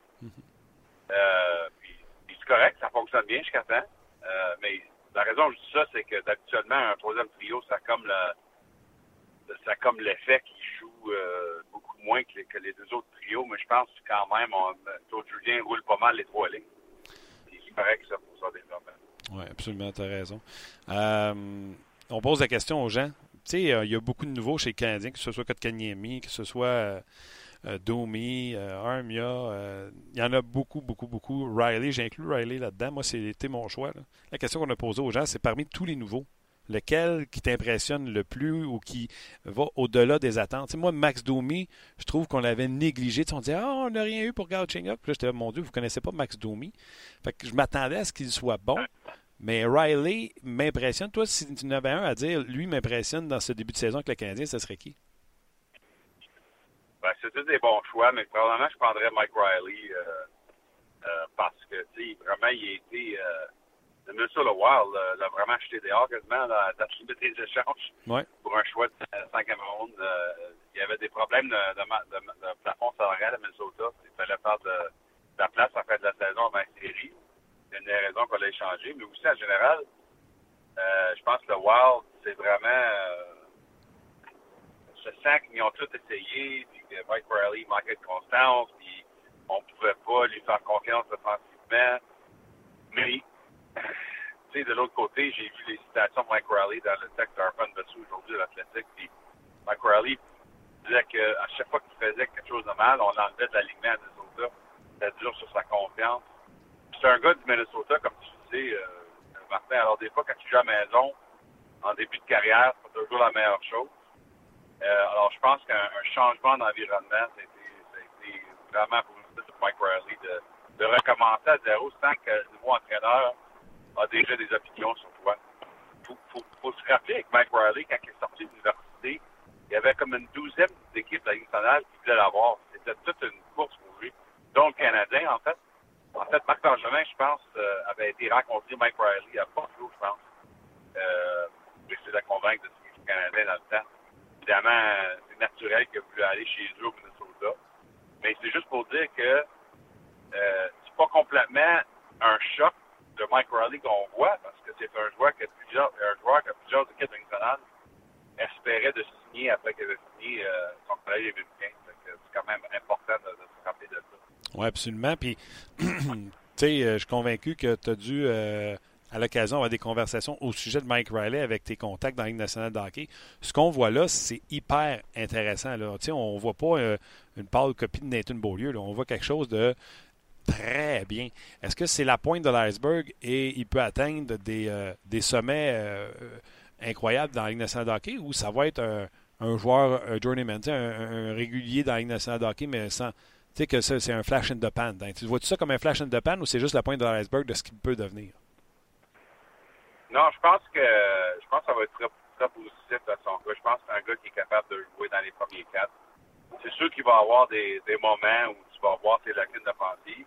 Speaker 4: Euh, puis, puis c'est correct, ça ça fonctionne bien jusqu'à temps. Euh, mais la raison que je dis ça, c'est que d'habituellement, un troisième trio, ça a comme le ça comme l'effet qui joue euh, beaucoup moins que les, deux autres trios, mais je pense quand même, Claude Julien roule pas mal les trois lignes. il paraît que ça pour ça développement.
Speaker 1: Oui, absolument, tu as raison. Euh, on pose la question aux gens. Tu sais, il y a beaucoup de nouveaux chez les Canadiens, que ce soit Kotkaniemi, que ce soit euh, Domi, euh, Armia. Euh, il y en a beaucoup, beaucoup, beaucoup. Riley, j'ai inclus Riley là-dedans. Moi, c'était mon choix. La question qu'on a posée aux gens, c'est parmi tous les nouveaux, lequel qui t'impressionne le plus ou qui va au-delà des attentes? moi, Max Domi, je trouve qu'on l'avait négligé. on disait, ah, on n'a rien eu pour Gauching Up. Puis là, j'étais, mon Dieu, vous ne connaissez pas Max Domi. Fait que je m'attendais à ce qu'il soit bon. Mais Riley m'impressionne. Toi, si tu en avais un à dire, lui m'impressionne dans ce début de saison avec le Canadien, ce serait qui?
Speaker 4: Ben, c'est des bons choix, mais probablement je prendrais Mike Riley euh, euh, parce que, tu sais, vraiment, il a été. Euh, le Minnesota Wild euh, l'a vraiment acheté dehors quasiment dans la limite des échanges
Speaker 1: ouais.
Speaker 4: pour un choix de 5e ronde. Euh, il y avait des problèmes de, de, de, de plafond salarial à Minnesota. Il fallait faire de, la place en fait de la saison avant la série. C'est une des raisons qu'on l'a échangé. Mais aussi, en général, euh, je pense que le Wild, c'est vraiment. Euh, je sens qu'ils ont tout essayé, puis Mike Riley manquait de constance, puis on pouvait pas lui faire confiance offensivement. Mais, tu sais, de l'autre côté, j'ai vu les citations de Mike Riley dans le texte d'Arpon Bessou aujourd'hui de l'Athletic, puis Mike Riley disait qu'à chaque fois qu'il faisait quelque chose de mal, on l'enlevait de l'alignement à Minnesota. Ça dur sur sa confiance. C'est un gars du Minnesota, comme tu sais, euh, Martin. Alors, des fois, quand tu joues à la maison, en début de carrière, c'est toujours la meilleure chose. Euh, alors, je pense qu'un changement d'environnement, c'était vraiment pour Mike Riley de, de, recommencer à zéro sans que le nouveau entraîneur a déjà des opinions sur toi. Il faut, faut, se rappeler avec Mike Riley, quand il est sorti de l'université, il y avait comme une douzaine d'équipes de la nationale qui voulaient l'avoir. C'était toute une course pour lui, dont le Canadien, en fait. En fait, Marc Benjamin, je pense, euh, avait été rencontré Mike Riley à Buffalo, je pense. Euh, J'essaie de la convaincre de ce qu'il Canadien dans le temps évidemment, c'est naturel que vous voulez aller chez eux au Minnesota. Mais c'est juste pour dire que euh, c'est pas complètement un choc de Mike Riley qu'on voit, parce que c'est un joueur que plusieurs, un joueur que plusieurs équipes nationales espéraient de signer après qu'il avait signé euh, son collège américain. C'est quand même important de, se rappeler de ça.
Speaker 1: Oui, absolument. Puis, tu sais, euh, je suis convaincu que tu as dû euh, à l'occasion d'avoir des conversations au sujet de Mike Riley avec tes contacts dans la Ligue nationale de hockey. Ce qu'on voit là, c'est hyper intéressant. On ne voit pas euh, une pâle copie de Nathan Beaulieu. On voit quelque chose de très bien. Est-ce que c'est la pointe de l'iceberg et il peut atteindre des, euh, sommets euh, incroyables dans la Ligue nationale de hockey ou ça va être un, joueur, un journeyman, un, un, régulier dans la Ligue nationale de hockey, mais sans. Tu sais que c'est un flash in the pan. Tu vois-tu ça comme un flash in the pan ou c'est juste la pointe de l'iceberg de ce qu'il peut devenir?
Speaker 4: Non, je pense que je pense que ça va être très, très positif à son cas. Je pense que c'est un gars qui est capable de jouer dans les premiers quatre. C'est sûr qu'il va avoir des, des moments où tu vas avoir ses lacunes défensives.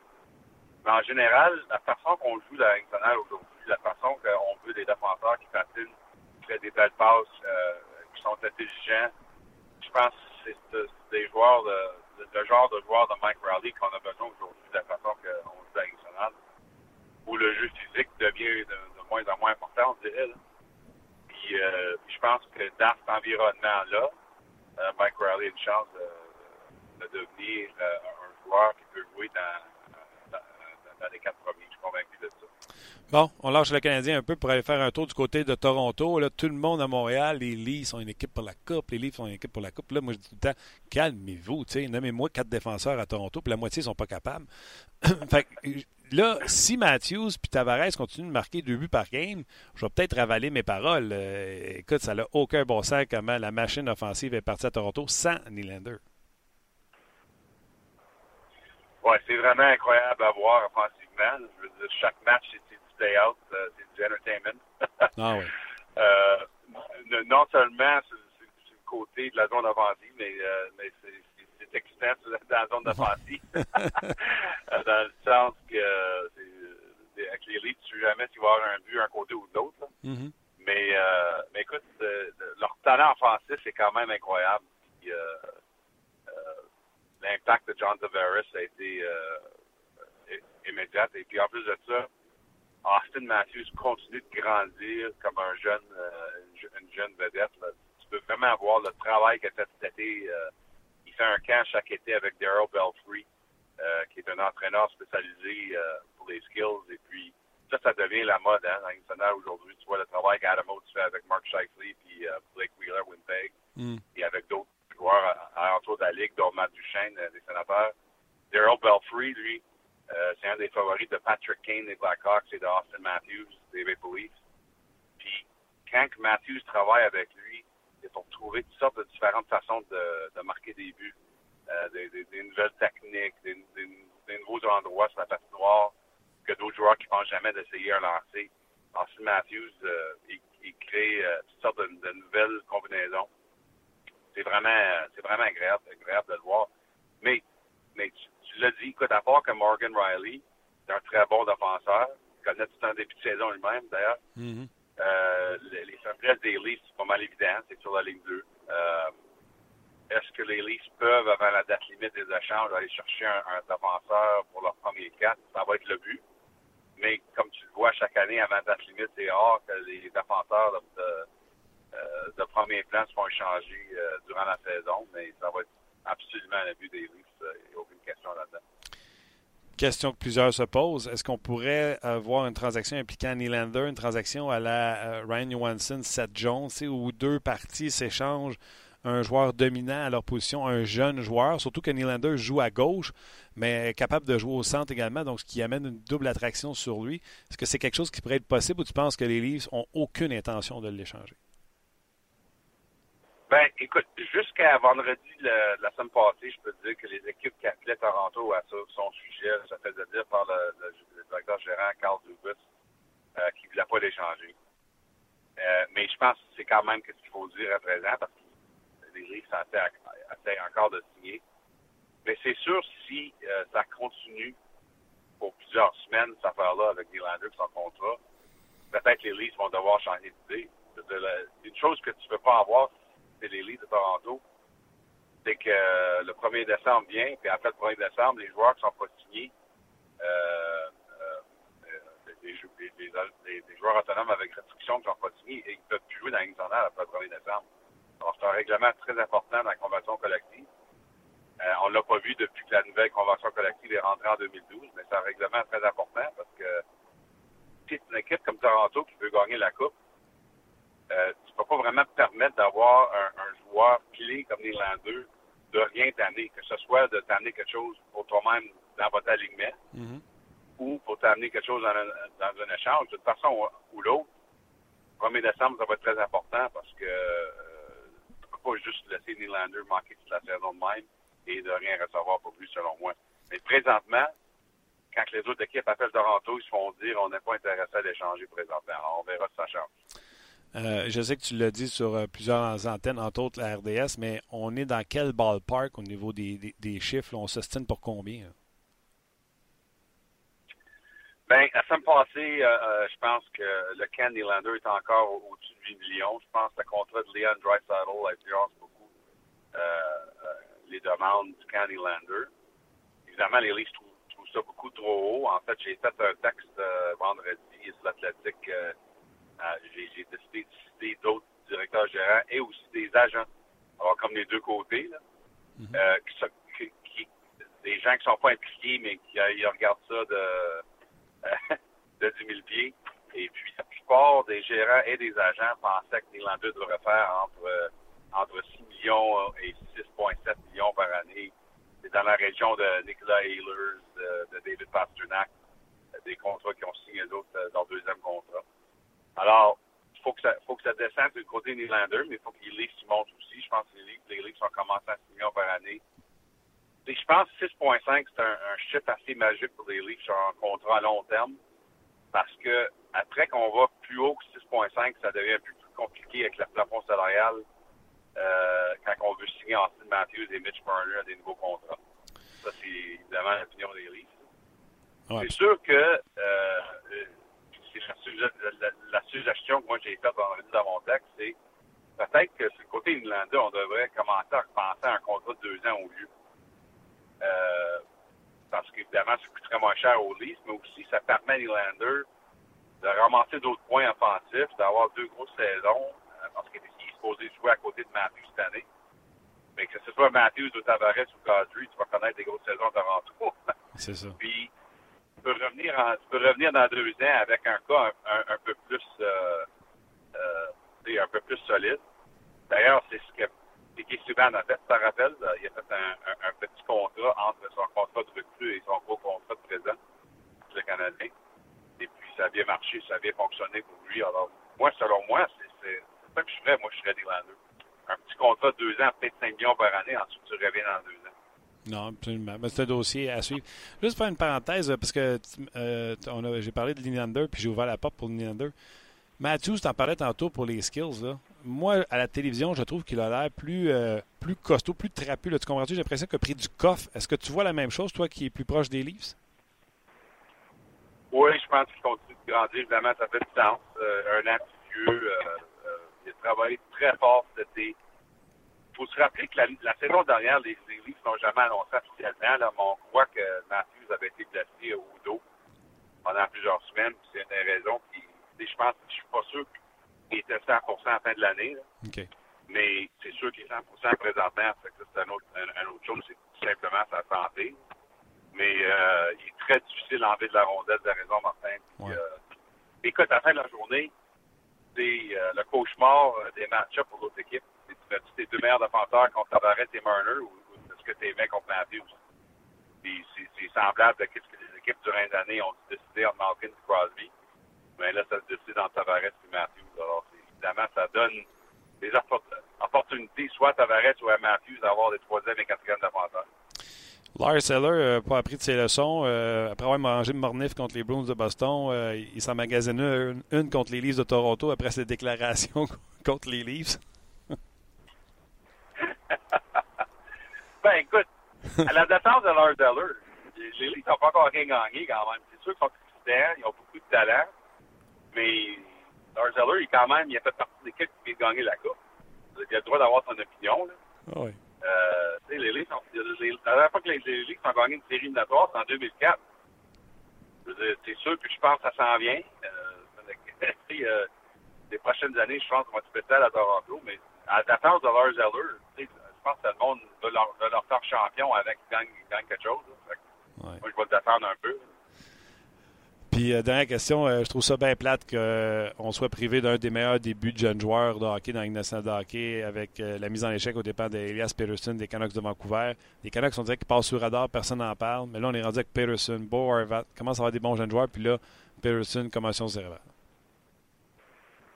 Speaker 4: Mais en général, la façon qu'on joue la Ligue aujourd'hui, la façon qu'on veut des défenseurs qui patinent, qui font des belles passes, euh, qui sont intelligents, je pense que c'est des joueurs de, le genre de joueurs de Mike Riley qu'on a besoin aujourd'hui de la façon qu'on joue la où le jeu physique devient de, moins en moins important, on dirait. Puis, euh, puis je pense que dans cet environnement-là, euh, Mike Riley a une chance de, de devenir euh, un joueur qui peut jouer dans, dans, dans, les quatre premiers. Je suis convaincu de ça.
Speaker 1: Bon, on lâche le Canadien un peu pour aller faire un tour du côté de Toronto. Là, tout le monde à Montréal, les Leafs sont une équipe pour la Coupe, les Leafs sont une équipe pour la Coupe. Là, moi, je dis tout le temps, calmez-vous, nommez-moi quatre défenseurs à Toronto, puis la moitié ne sont pas capables. fait Là, si Matthews puis Tavares continuent de marquer deux buts par game, je vais peut-être ravaler mes paroles. Euh, écoute, ça n'a aucun bon sens comment la machine offensive est partie à Toronto sans Nylander.
Speaker 4: Oui, c'est vraiment incroyable à voir offensivement. Je veux dire, chaque match, c'est du day-out, euh, c'est du entertainment.
Speaker 1: ah oui.
Speaker 4: Euh, non seulement c'est le côté de la zone offensive, mais, mais c'est c'est dans la zone d'offensive. Euh, dans le sens que euh, avec les leads, tu sais jamais s'il va y avoir un but un côté ou de l'autre.
Speaker 1: Mm-hmm.
Speaker 4: Mais, euh, mais écoute, leur talent offensif est quand même incroyable. l'impact de John Tavares a été immédiat. Et puis en plus de ça, Austin Matthews continue de grandir comme un jeune, euh, une jeune vedette. Tu peux vraiment voir le travail qu'il a fait cet été. Euh, il fait un camp chaque été avec Daryl Belfry, euh, qui est un entraîneur spécialisé pour les skills. Et puis, ça, ça devient la mode hein, dans aujourd'hui. Tu vois le travail qu'Adam Oates fait avec Mark Shifley puis Blake Wheeler, Winnipeg, mm. et avec d'autres joueurs alentour de la Ligue, dont Matt Duchesne, des sénateurs. Daryl Belfry, lui, euh, c'est un des favoris de Patrick Kane des Blackhawks et de Austin Matthews des Maple Leafs. Puis, quand Matthews travaille avec lui, c'est pour trouver toutes sortes de différentes façons de, marquer des buts, euh, des, nouvelles techniques, des, nouveaux endroits sur la patinoire que d'autres joueurs qui pensent jamais d'essayer un lancer. Austin Matthews, euh, il, crée euh, toutes sortes de, de, nouvelles combinaisons. C'est vraiment, c'est vraiment agréable, agréable de le voir. Mais, mais tu, tu l'as dit, écoute, à part que Morgan Riley, c'est un très bon défenseur, il connaît tout un début de saison lui-même, d'ailleurs.
Speaker 1: Mm-hmm.
Speaker 4: Euh, les, les faiblesses des Leafs, c'est pas mal évident, c'est sur la ligne bleue. Euh, Est-ce que les Leafs peuvent, avant la date limite des échanges, aller chercher un, défenseur pour leur premier quatre? Ça va être le but. Mais comme tu le vois chaque année, avant la date limite, c'est rare que les défenseurs de, de, euh, premier plan se font échanger euh, durant la saison, mais ça va être absolument le but des Leafs. Il n'y a aucune question là-dedans.
Speaker 1: Question que plusieurs se posent. Est-ce qu'on pourrait avoir une transaction impliquant Nylander, une transaction à la euh, Ryan Johansson, Seth Jones, où deux parties s'échangent un joueur dominant à leur position, un jeune joueur, surtout que Nylander joue à gauche, mais capable de jouer au centre également, donc ce qui amène une double attraction sur lui. Est-ce que c'est quelque chose qui pourrait être possible ou tu penses que les Leafs ont aucune intention de l'échanger?
Speaker 4: Ben, écoute, jusqu'à vendredi la semaine passée, je peux te dire que les équipes qui appelaient Toronto à son sujet, ça faisait dire par le, le, le directeur gérant Carl Dubus euh, qu'il ne voulait pas l'échanger. Euh, mais je pense que c'est quand même ce qu'il faut dire à présent parce que les Leafs essayent encore de signer. Mais c'est sûr, si euh, ça continue pour plusieurs semaines, cette affaire-là, avec Nylander son contrat, peut-être les Leafs vont devoir changer d'idée. Une chose que tu ne peux pas avoir, c'est les Leafs de Toronto, c'est que euh, le 1er décembre vient, puis après le 1er décembre, les joueurs qui sont pas signés, euh, euh, des, joueurs autonomes avec restriction qui sont pas signés, et ils peuvent plus jouer dans l'international après le 1er décembre. Donc, c'est un règlement très important dans la convention collective. Euh, on l'a pas vu depuis que la nouvelle convention collective est rentrée en 2012, mais c'est un règlement très important parce que si c'est une équipe comme Toronto qui veut gagner la Coupe, euh, pas vraiment te permettre d'avoir un, un, joueur clé comme Nylander de rien t'amener, que ce soit de t'amener quelque chose pour toi-même dans votre alignement
Speaker 1: mm-hmm.
Speaker 4: ou pour t'amener quelque chose dans un, dans un échange. De toute façon ou l'autre, 1er décembre, ça va être très important parce que euh, tu ne peux pas juste laisser Nylander manquer toute la saison de même et de rien recevoir pour lui, selon moi. Mais présentement, quand les autres équipes appellent Toronto, ils se font dire on n'est pas intéressé à l'échanger présentement. Alors, on verra si ça change.
Speaker 1: Euh, je sais que tu l'as dit sur euh, plusieurs antennes, entre autres la RDS, mais on est dans quel ballpark au niveau des, chiffres? Là, on s'ostine pour combien? Là?
Speaker 4: Ben, la semaine passée, euh, je pense que le Ken Nylander est encore au-dessus de 8 millions. Je pense que le contrat de Leon Draisaitl influence beaucoup les demandes du Ken Nylander. Évidemment, les Leafs trouvent, trouvent, ça beaucoup trop haut. En fait, j'ai fait un texte vendredi sur l'Athletic euh, j'ai décidé de citer d'autres directeurs gérants et aussi des agents. Alors, comme les deux côtés, là, mm -hmm. euh, qui, qui, des gens qui sont pas impliqués, mais qui ils regardent ça de, de 10 000 pieds. Et puis, la plupart des gérants et des agents pensaient que Nylander devrait faire entre, entre 6 millions et 6,7 millions par année. C'est dans la région de Nicolas Ehlers, de, de David Pasternak, des contrats qui ont signé d'autres dans leur deuxième contrat. Alors, il faut que ça, faut que ça descende du côté Nylander, mais il faut que les Leafs montent aussi. Je pense que les Leafs, les Leafs ont commencé à 6 millions par année. Et je pense que 6,5, c'est un, un, chiffre assez magique pour les Leafs sur un contrat à long terme. Parce que après qu'on va plus haut que 6,5, ça devient un peu plus compliqué avec le plafond salarial euh, quand on veut signer Austin Matthews et Mitch Marner à des nouveaux contrats. Ça, c'est évidemment l'opinion des Leafs. Ouais. C'est sûr que euh, la, suggestion que moi j'ai faite dans mon texte, c'est peut-être que sur le côté Nylander, on devrait commencer à penser à un contrat de deux ans au lieu. Euh, parce qu'évidemment, ça coûterait moins cher aux Leafs, mais aussi ça permet à Nylander de ramasser d'autres points offensifs, d'avoir deux grosses saisons, euh, parce qu'il est supposé jouer à côté de Matthews cette année. Mais que ce soit Matthews ou Tavares ou Kadri, tu vas connaître des grosses saisons de Toronto.
Speaker 1: C'est ça.
Speaker 4: Puis, tu peux revenir, en, tu peux revenir dans deux ans avec un cas un, peu plus, euh, euh, un peu plus solide. D'ailleurs, c'est ce que Piquet Subban a fait. Tu te rappelles? Il a fait un, un, petit contrat entre son contrat de recrue et son gros contrat de présent, le Canadien. Et puis, ça a bien marché, ça a bien fonctionné pour lui. Alors, moi, selon moi, c'est ça que je ferais. Moi, je serais des Landers. Un petit contrat de deux ans, peut-être 5 millions par année, ensuite tu reviens dans deux ans.
Speaker 1: Non, absolument. C'est un dossier à suivre. Juste faire une parenthèse, parce que euh, j'ai parlé de Nylander, puis j'ai ouvert la porte pour Nylander. Matthews, t'en parlais tantôt pour les skills. Là. Moi, à la télévision, je trouve qu'il a l'air plus, euh, plus costaud, plus trapu. Tu comprends-tu? J'ai l'impression qu'il a pris du coffre. Est-ce que tu vois la même chose, toi, qui est plus proche des Leafs?
Speaker 4: Oui, je pense qu'il continue de grandir. Évidemment, ça fait du sens. Euh, un an plus vieux. il a travaillé très fort cet été il faut se rappeler que la, la saison dernière, les, les Leafs n'ont jamais annoncé officiellement, là, mais on croit que Matthews avait été blessé au dos pendant plusieurs semaines. C'est une des raisons. Puis, je pense, je suis pas sûr qu'il était 100 à la fin de l'année.
Speaker 1: Okay.
Speaker 4: Mais c'est sûr qu'il est 100% présentement. C'est un autre, un, un autre chose, c'est tout simplement sa santé. Mais euh, il est très difficile d'enlever de la rondelle, de raison, Martin. Puis,
Speaker 1: ouais.
Speaker 4: euh, écoute, à la fin de la journée, euh, le cauchemar des match-ups pour l'autre équipe fais-tu tes deux meilleurs défenseurs contre Tavares et Marner ou, est-ce que t'es mets contre Matthews? C'est semblable à ce que les équipes durant l'année ont décidé en Malkin et Crosby. Mais là, ça se décide entre Tavares et Matthews. Alors, évidemment, ça donne des opportunités, soit à Tavares ou à Matthews, d'avoir des troisième et quatrième défenseurs.
Speaker 1: Lars Eller n'a pas appris de ses leçons. Euh, après avoir mangé Mornif contre les Bruins de Boston, euh, il s'en magasine une, une, contre les Leafs de Toronto après ses déclarations contre les Leafs.
Speaker 4: Ben, écoute, à la défense de Lars Eller, les Leafs n'ont pas encore rien gagné quand même. C'est sûr qu'ils sont excitants, ils ont beaucoup de talent, mais Lars Eller, il, quand même, il a fait partie de l'équipe qui vient de gagner la Coupe. Il a le droit d'avoir son opinion. Là.
Speaker 1: Oui.
Speaker 4: Euh, les Leafs, les, la dernière fois que les, les Leafs ont gagné une série éliminatoire, c'est en 2004. C'est sûr que je pense que ça s'en vient. Euh, euh, les prochaines années, je pense qu'on va être spécial à Toronto, mais à la défense de Lars Eller, je pense que le monde veut leur, veut leur faire champion avec gagne, gagne quelque chose.
Speaker 1: Ouais.
Speaker 4: Moi, je vais le défendre un peu.
Speaker 1: Euh, dernière question, euh, je trouve ça bien plate qu'on euh, soit privé d'un des meilleurs débuts de jeunes joueurs de hockey dans la Ligue nationale de hockey avec la mise en échec au départ d'Elias Peterson des Canucks de Vancouver. Les Canucks, on dirait qu'ils passent sur radar, personne n'en parle. Mais là, on est rendu avec Peterson, Beau Harvat, commence à avoir des bons jeunes joueurs? Puis là, Peterson, commotion cérébrale.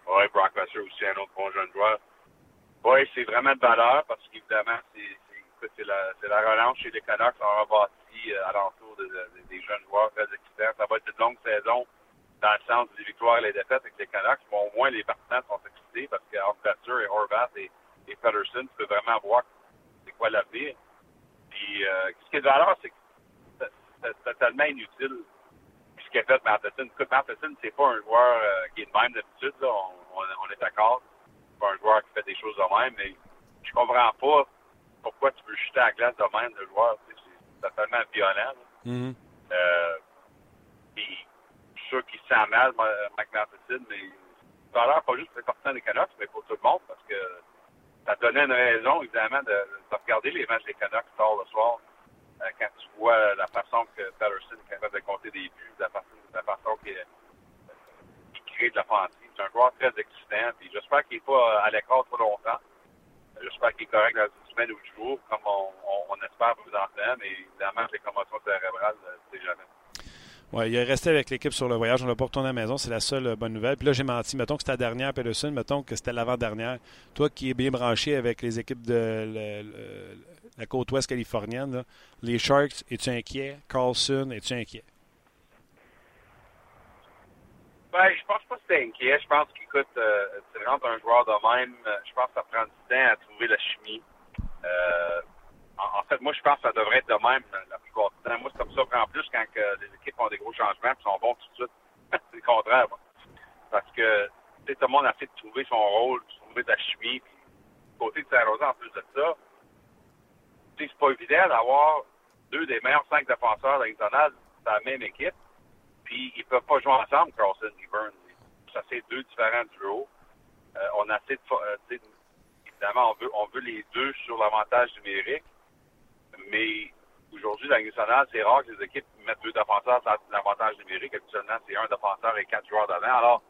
Speaker 4: Oui, Brock Lesser aussi, un autre bon jeune joueur. Oui, c'est vraiment de valeur parce qu'évidemment, c'est la, la relance chez les Canucks. On a bâti euh, alentour de, de, des jeunes joueurs très excitants. Ça va être une longue saison dans le sens des victoires et des défaites avec les Canucks. Mais au moins, les partisans sont excités parce Fletcher et Horvath et, et tu peux vraiment voir c'est quoi l'avenir. Puis, euh, ce qui est de valeur, c'est que c'est totalement inutile ce qu'a fait Matheson. Écoute, Matheson, c'est pas un joueur euh, qui est de même d'habitude. On, on, est d'accord pas un joueur qui fait des choses de même, mais je comprends pas pourquoi tu veux jeter à la glace de même le joueur. C'est totalement violent.
Speaker 1: Mm -hmm.
Speaker 4: euh, puis, je suis sûr qu'il se sent mal, Matheson, mais l'air pas juste pour les partisans des Canucks, mais pour tout le monde, parce que ça donnait une raison, évidemment, de, de regarder les matchs des Canucks tard le soir, euh, quand tu vois la façon que Patterson est capable de compter des buts, la façon, la façon qu'il qu crée de l'offensive. C'est un joueur très excitant. Puis j'espère qu'il n'est pas à l'écart trop longtemps. J'espère qu'il est correct dans une semaine ou deux jours, comme on, on, on espère présentement, mais évidemment, les commotions cérébrales, c'est jamais.
Speaker 1: Oui, il est resté avec l'équipe sur le voyage. On ne l'a pas retourné à la maison. C'est la seule bonne nouvelle. Puis là, j'ai menti. Mettons que c'était la dernière, Pedersen. Mettons que c'était l'avant-dernière. Toi qui es bien branché avec les équipes de la côte ouest californienne, les Sharks, es-tu inquiet? Carlson, es-tu inquiet?
Speaker 4: Ben, je pense pas que c'est inquiet. Je pense qu'écoute, euh, tu rentres un joueur de même, je pense que ça prend du temps à trouver la chimie. Euh, en, fait, moi, je pense que ça devrait être de même la plupart du temps. Moi, c'est comme ça. En plus, quand les équipes ont des gros changements et sont bons tout de suite, c'est le contraire. Parce que tout le monde a fait de trouver son rôle, de trouver de la chimie. Puis, côté de Saint-Rosa, en plus de ça, c'est pas évident d'avoir deux des meilleurs cinq défenseurs de dans la même équipe Puis ils peuvent pas jouer ensemble, Carlson et Burns. Ça c'est deux différents duos. Euh, on a assez euh, évidemment, on veut, on veut les deux sur l'avantage numérique, mais aujourd'hui, dans nationale, c'est rare que les équipes mettent deux défenseurs sur l'avantage numérique. Actuellement, c'est un défenseur et quatre joueurs d'avant. Alors,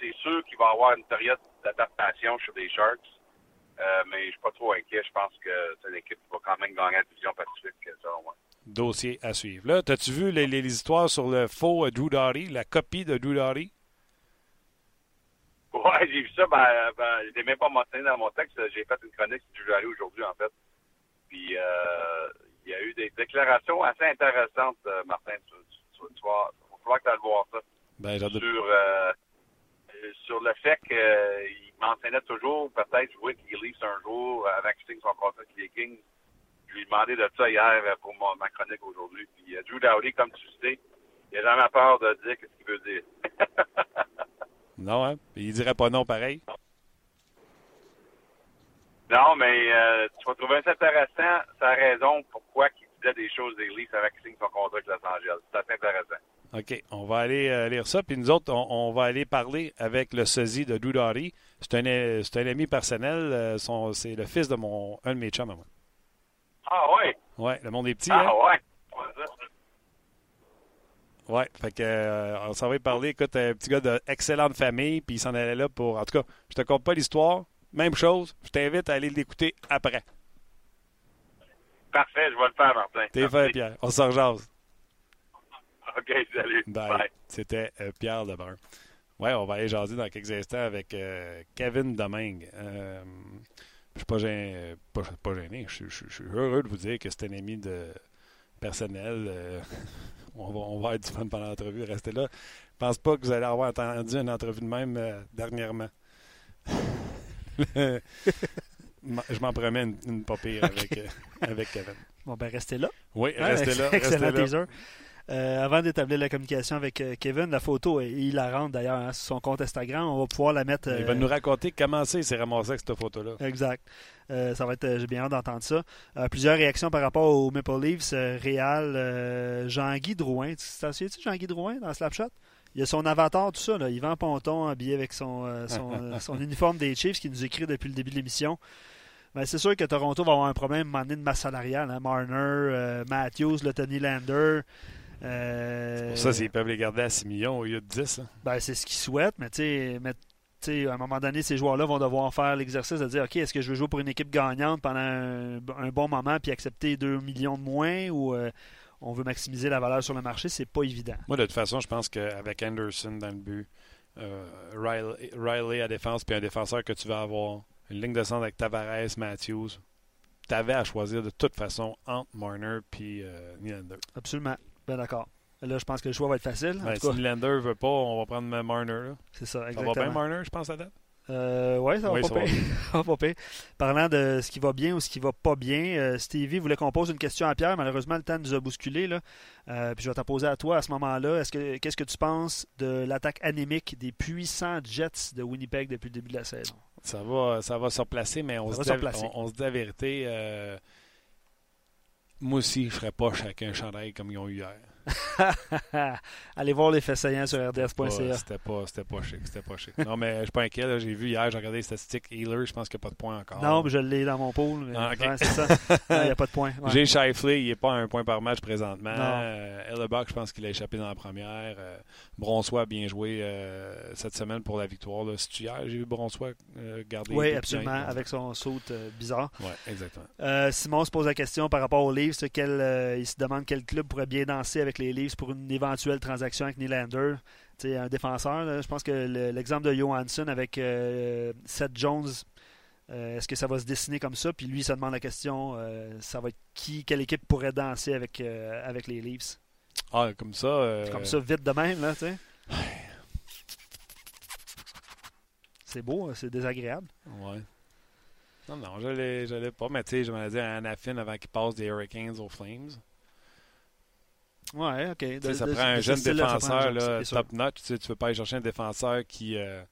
Speaker 4: c'est sûr qu'il va y avoir une période d'adaptation chez les Sharks. Euh, mais je suis pas trop inquiet. Je pense que c'est une équipe qui va quand même gagner la division Pacifique, selon moi.
Speaker 1: Dossier à suivre. Là, as-tu vu les, les, histoires sur le faux euh, Drew Doughty, la copie de Drew Doughty?
Speaker 4: Ouais, j'ai vu ça. Ben, ben je n'ai même pas mentionné dans mon texte. J'ai fait une chronique sur Drew Doughty aujourd'hui, en fait. Puis, euh, il y a eu des déclarations assez intéressantes, euh, Martin. Tu, tu, tu, vas, il va falloir que tu ailles voir ça.
Speaker 1: Ben,
Speaker 4: sur, euh, sur le fait qu'il m'enseignait toujours peut-être jouer avec les Leafs un jour avec signe son contrat avec les Kings. Je lui ai demandé de ça hier pour ma chronique aujourd'hui. Puis euh, Drew Dowdy, comme tu sais, il n'a jamais peur de dire ce qu'il veut dire.
Speaker 1: non, hein? Il dirait pas non pareil.
Speaker 4: Non, mais euh, tu vas trouver ça intéressant, sa raison pourquoi il disait des choses des Leafs avec signe son contrat avec Los Angeles. C'est assez intéressant.
Speaker 1: OK. On va aller euh, lire ça. Puis nous autres, on, va aller parler avec le sosie de Drew C'est un, un, ami personnel. Euh, c'est le fils de mon, un de mes chums à moi.
Speaker 4: Ah ouais?
Speaker 1: Ouais, le monde est petit.
Speaker 4: Ah
Speaker 1: hein?
Speaker 4: ouais?
Speaker 1: Ouais, fait que euh, on s'en va y parler. Écoute, un petit gars d'excellente famille, puis il s'en allait là pour. En tout cas, je te compte pas l'histoire. Même chose. Je t'invite à aller l'écouter après.
Speaker 4: Parfait, je vais le faire, Martin.
Speaker 1: T'es fait, Pierre. On s'en rejase.
Speaker 4: OK, salut. Bye.
Speaker 1: C'était euh, Pierre Lebrun. Ouais, on va aller jaser dans quelques instants avec euh, Kevin Domingue. Euh, je ne suis pas, pas, gêné. Je, suis heureux de vous dire que c'est un ami de personnel. on, va, on va être du fun pendant l'entrevue. Restez là. Je pense pas que vous allez avoir entendu une entrevue de même dernièrement. je m'en promets une, une pas pire avec, avec Kevin.
Speaker 2: Bon, ben restez là.
Speaker 1: Oui, restez là.
Speaker 2: Excellent
Speaker 1: restez
Speaker 2: là. Euh, avant d'établir la communication avec euh, Kevin, la photo est hilarante d'ailleurs hein, sur son compte Instagram. On va pouvoir la mettre.
Speaker 1: Il va euh, nous raconter comment c'est s'est ramassé avec cette photo-là.
Speaker 2: Exact. ça va être, j'ai bien hâte d'entendre ça. plusieurs réactions par rapport aux Maple Leafs. Réal, Jean-Guy Drouin. Tu t'en souviens-tu Jean-Guy Drouin dans Slapshot? Il y a son avatar, tout ça. Là. Yvan Ponton habillé avec son, son, uniforme des Chiefs qui nous écrit depuis le début de l'émission. Ben, c'est sûr que Toronto va avoir un problème à un moment donné de masse salariale. Hein. Marner, Matthews, le Tony Lander.
Speaker 1: Euh, pour ça, s'ils peuvent les garder à 6 millions au lieu de 10. Hein.
Speaker 2: Ben, c'est ce qu'ils souhaitent, mais tu sais, à un moment donné, ces joueurs-là vont devoir faire l'exercice de dire OK, est-ce que je veux jouer pour une équipe gagnante pendant un, bon moment puis accepter 2 millions de moins ou euh, on veut maximiser la valeur sur le marché? C'est pas évident.
Speaker 1: Moi, de toute façon, je pense qu'avec Anderson dans le but, euh, Riley, à défense puis un défenseur que tu vas avoir, une ligne de centre avec Tavares, Matthews, tu avais à choisir de toute façon entre Marner puis Nylander.
Speaker 2: Absolument. Ben d'accord. Là, je pense que le choix va être facile.
Speaker 1: Ben, si Lander ne veut pas, on va prendre Marner.
Speaker 2: C'est ça, exactement.
Speaker 1: Ça va bien, Marner, je pense, à date?
Speaker 2: Euh, ouais, ça va pas ça va pas Parlant de ce qui va bien ou ce qui va pas bien, euh, Stevie voulait qu'on pose une question à Pierre. Malheureusement, le temps nous a bousculé. Là. Euh, puis je vais t'en poser à toi à ce moment-là. Est-ce que qu'est-ce que tu penses de l'attaque anémique des puissants Jets de Winnipeg depuis le début de la saison?
Speaker 1: Ça va, ça va se replacer, mais on, se dit, on, se dit la vérité. Moi aussi, je ne ferais pas chacun chandail comme ils ont eu hier.
Speaker 2: Allez voir les faits saillants sur rds.ca.
Speaker 1: C'était pas, c'était pas chic. C'était pas chic. non, mais je suis pas inquiet. J'ai vu hier, j'ai regardé les statistiques. Healer, je pense qu'il n'y a pas de point encore.
Speaker 2: Non, mais je l'ai dans mon pool. Ah, c'est ça. Il n'y a pas de point.
Speaker 1: J'ai Shifley, il n'est pas à un point par match présentement. Euh, Ellebuck, je pense qu'il a échappé dans la première. Euh, Bronsois a bien joué euh, cette semaine pour la victoire. C'est hier, j'ai vu Bronsois euh, garder.
Speaker 2: Oui, absolument, avec son saut bizarre.
Speaker 1: Oui, exactement.
Speaker 2: Simon se pose la question par rapport aux livres. il se demande quel club pourrait bien danser avec les Leafs pour une éventuelle transaction avec Nylander. sais, un défenseur, je pense que l'exemple de Johansson avec euh, Seth Jones, euh, est-ce que ça va se dessiner comme ça? Puis lui, il se demande la question, euh, ça va être qui, quelle équipe pourrait danser avec, avec les Leafs?
Speaker 1: Ah, comme ça.
Speaker 2: Comme ça, vite de même, là, tu sais. c'est beau, c'est désagréable.
Speaker 1: Ouais. Non, non, je l'ai pas. Mais tu sais, je m'en dit à Anafin avant qu'il passe des Hurricanes aux Flames.
Speaker 2: Ouais, ok.
Speaker 1: ça prend un jeune défenseur là, top notch. Tu ne veux pas aller chercher un défenseur qui. Euh,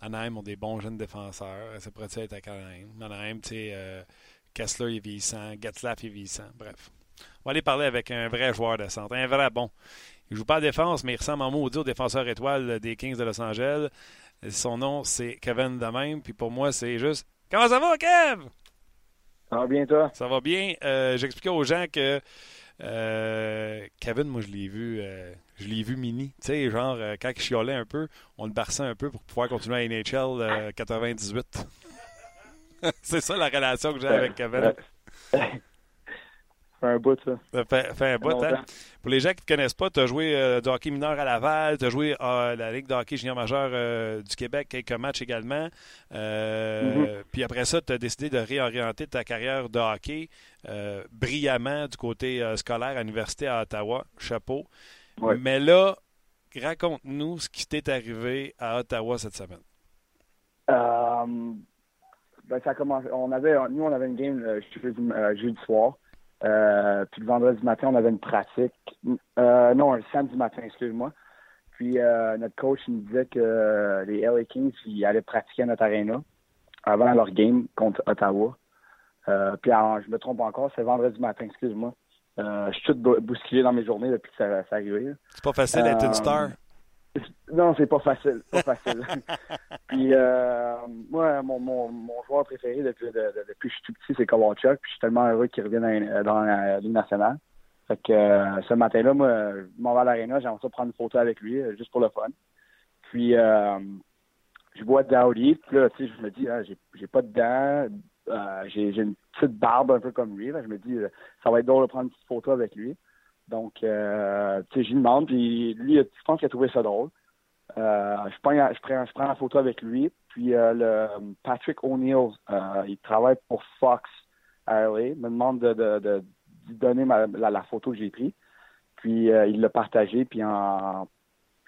Speaker 1: Anaheim ont des bons jeunes défenseurs. Ça pourrait être avec Anaheim. Anaheim, tu sais, euh, Kessler est vieillissant, Getzlaff est vieillissant. Bref. On va aller parler avec un vrai joueur de centre, un vrai bon. Il joue pas à défense, mais il ressemble en maudit au défenseur étoile des Kings de Los Angeles. Son nom, c'est Kevin de même. Puis pour moi, c'est juste Comment ça va, Kev?
Speaker 5: Ça va bien, toi?
Speaker 1: Ça va bien. Euh, j'expliquais aux gens que euh, Kevin, moi, je l'ai vu, euh, je l'ai vu mini. Tu sais, genre, quand il chiolait un peu, on le barçait un peu pour pouvoir continuer à NHL 98. c'est ça la relation que j'ai avec Kevin.
Speaker 5: Fait un bout, ça.
Speaker 1: Ça fait, un bout, hein? Pour les gens qui ne te connaissent pas, tu as joué euh, du hockey mineur à Laval, tu as joué à la Ligue de hockey junior majeur euh, du Québec, quelques matchs également. Euh, mm-hmm. Puis après ça, tu as décidé de réorienter ta carrière de hockey brillamment du côté scolaire à l'Université à Ottawa. Chapeau. Mais là, raconte-nous ce qui t'est arrivé à Ottawa cette semaine.
Speaker 5: Ben, ça a On avait, nous, on avait une game jeudi soir. Euh, puis le vendredi matin, on avait une pratique. Euh, non, un samedi matin, excuse-moi. Puis euh, notre coach nous disait que les LA Kings ils allaient pratiquer à notre arena avant leur game contre Ottawa. puis alors, je me trompe encore, c'est vendredi matin, excuse-moi. je suis tout bousculé dans mes journées depuis que ça, ça arrivé.
Speaker 1: C'est pas facile d'être une star.
Speaker 5: Non, c'est pas facile. Pas facile. puis euh, moi, mon, joueur préféré depuis, que je suis tout petit, c'est Kovalchuk. Puis je suis tellement heureux qu'il revienne dans, dans, la Ligue nationale. Fait que euh, ce matin-là, moi, je m'en vais à l'aréna, j'aimerais ça prendre une photo avec lui, euh, juste pour le fun. Puis euh, je vois Dowdy, puis là, tu sais, je me dis, ah, j'ai, pas de dents, euh, j'ai, j'ai une petite barbe un peu comme lui. Là. Je me dis, ça va être drôle de prendre une petite photo avec lui. Donc, euh, tu sais, j'y demande, puis lui, je pense qu'il a trouvé ça drôle. Euh, je, prends, je, prends, je prends la photo avec lui. Puis euh, le Patrick O'Neill, euh, il travaille pour Fox à LA, me demande de, de, de, donner ma, la, photo que j'ai prise. Puis il l'a partagé, puis en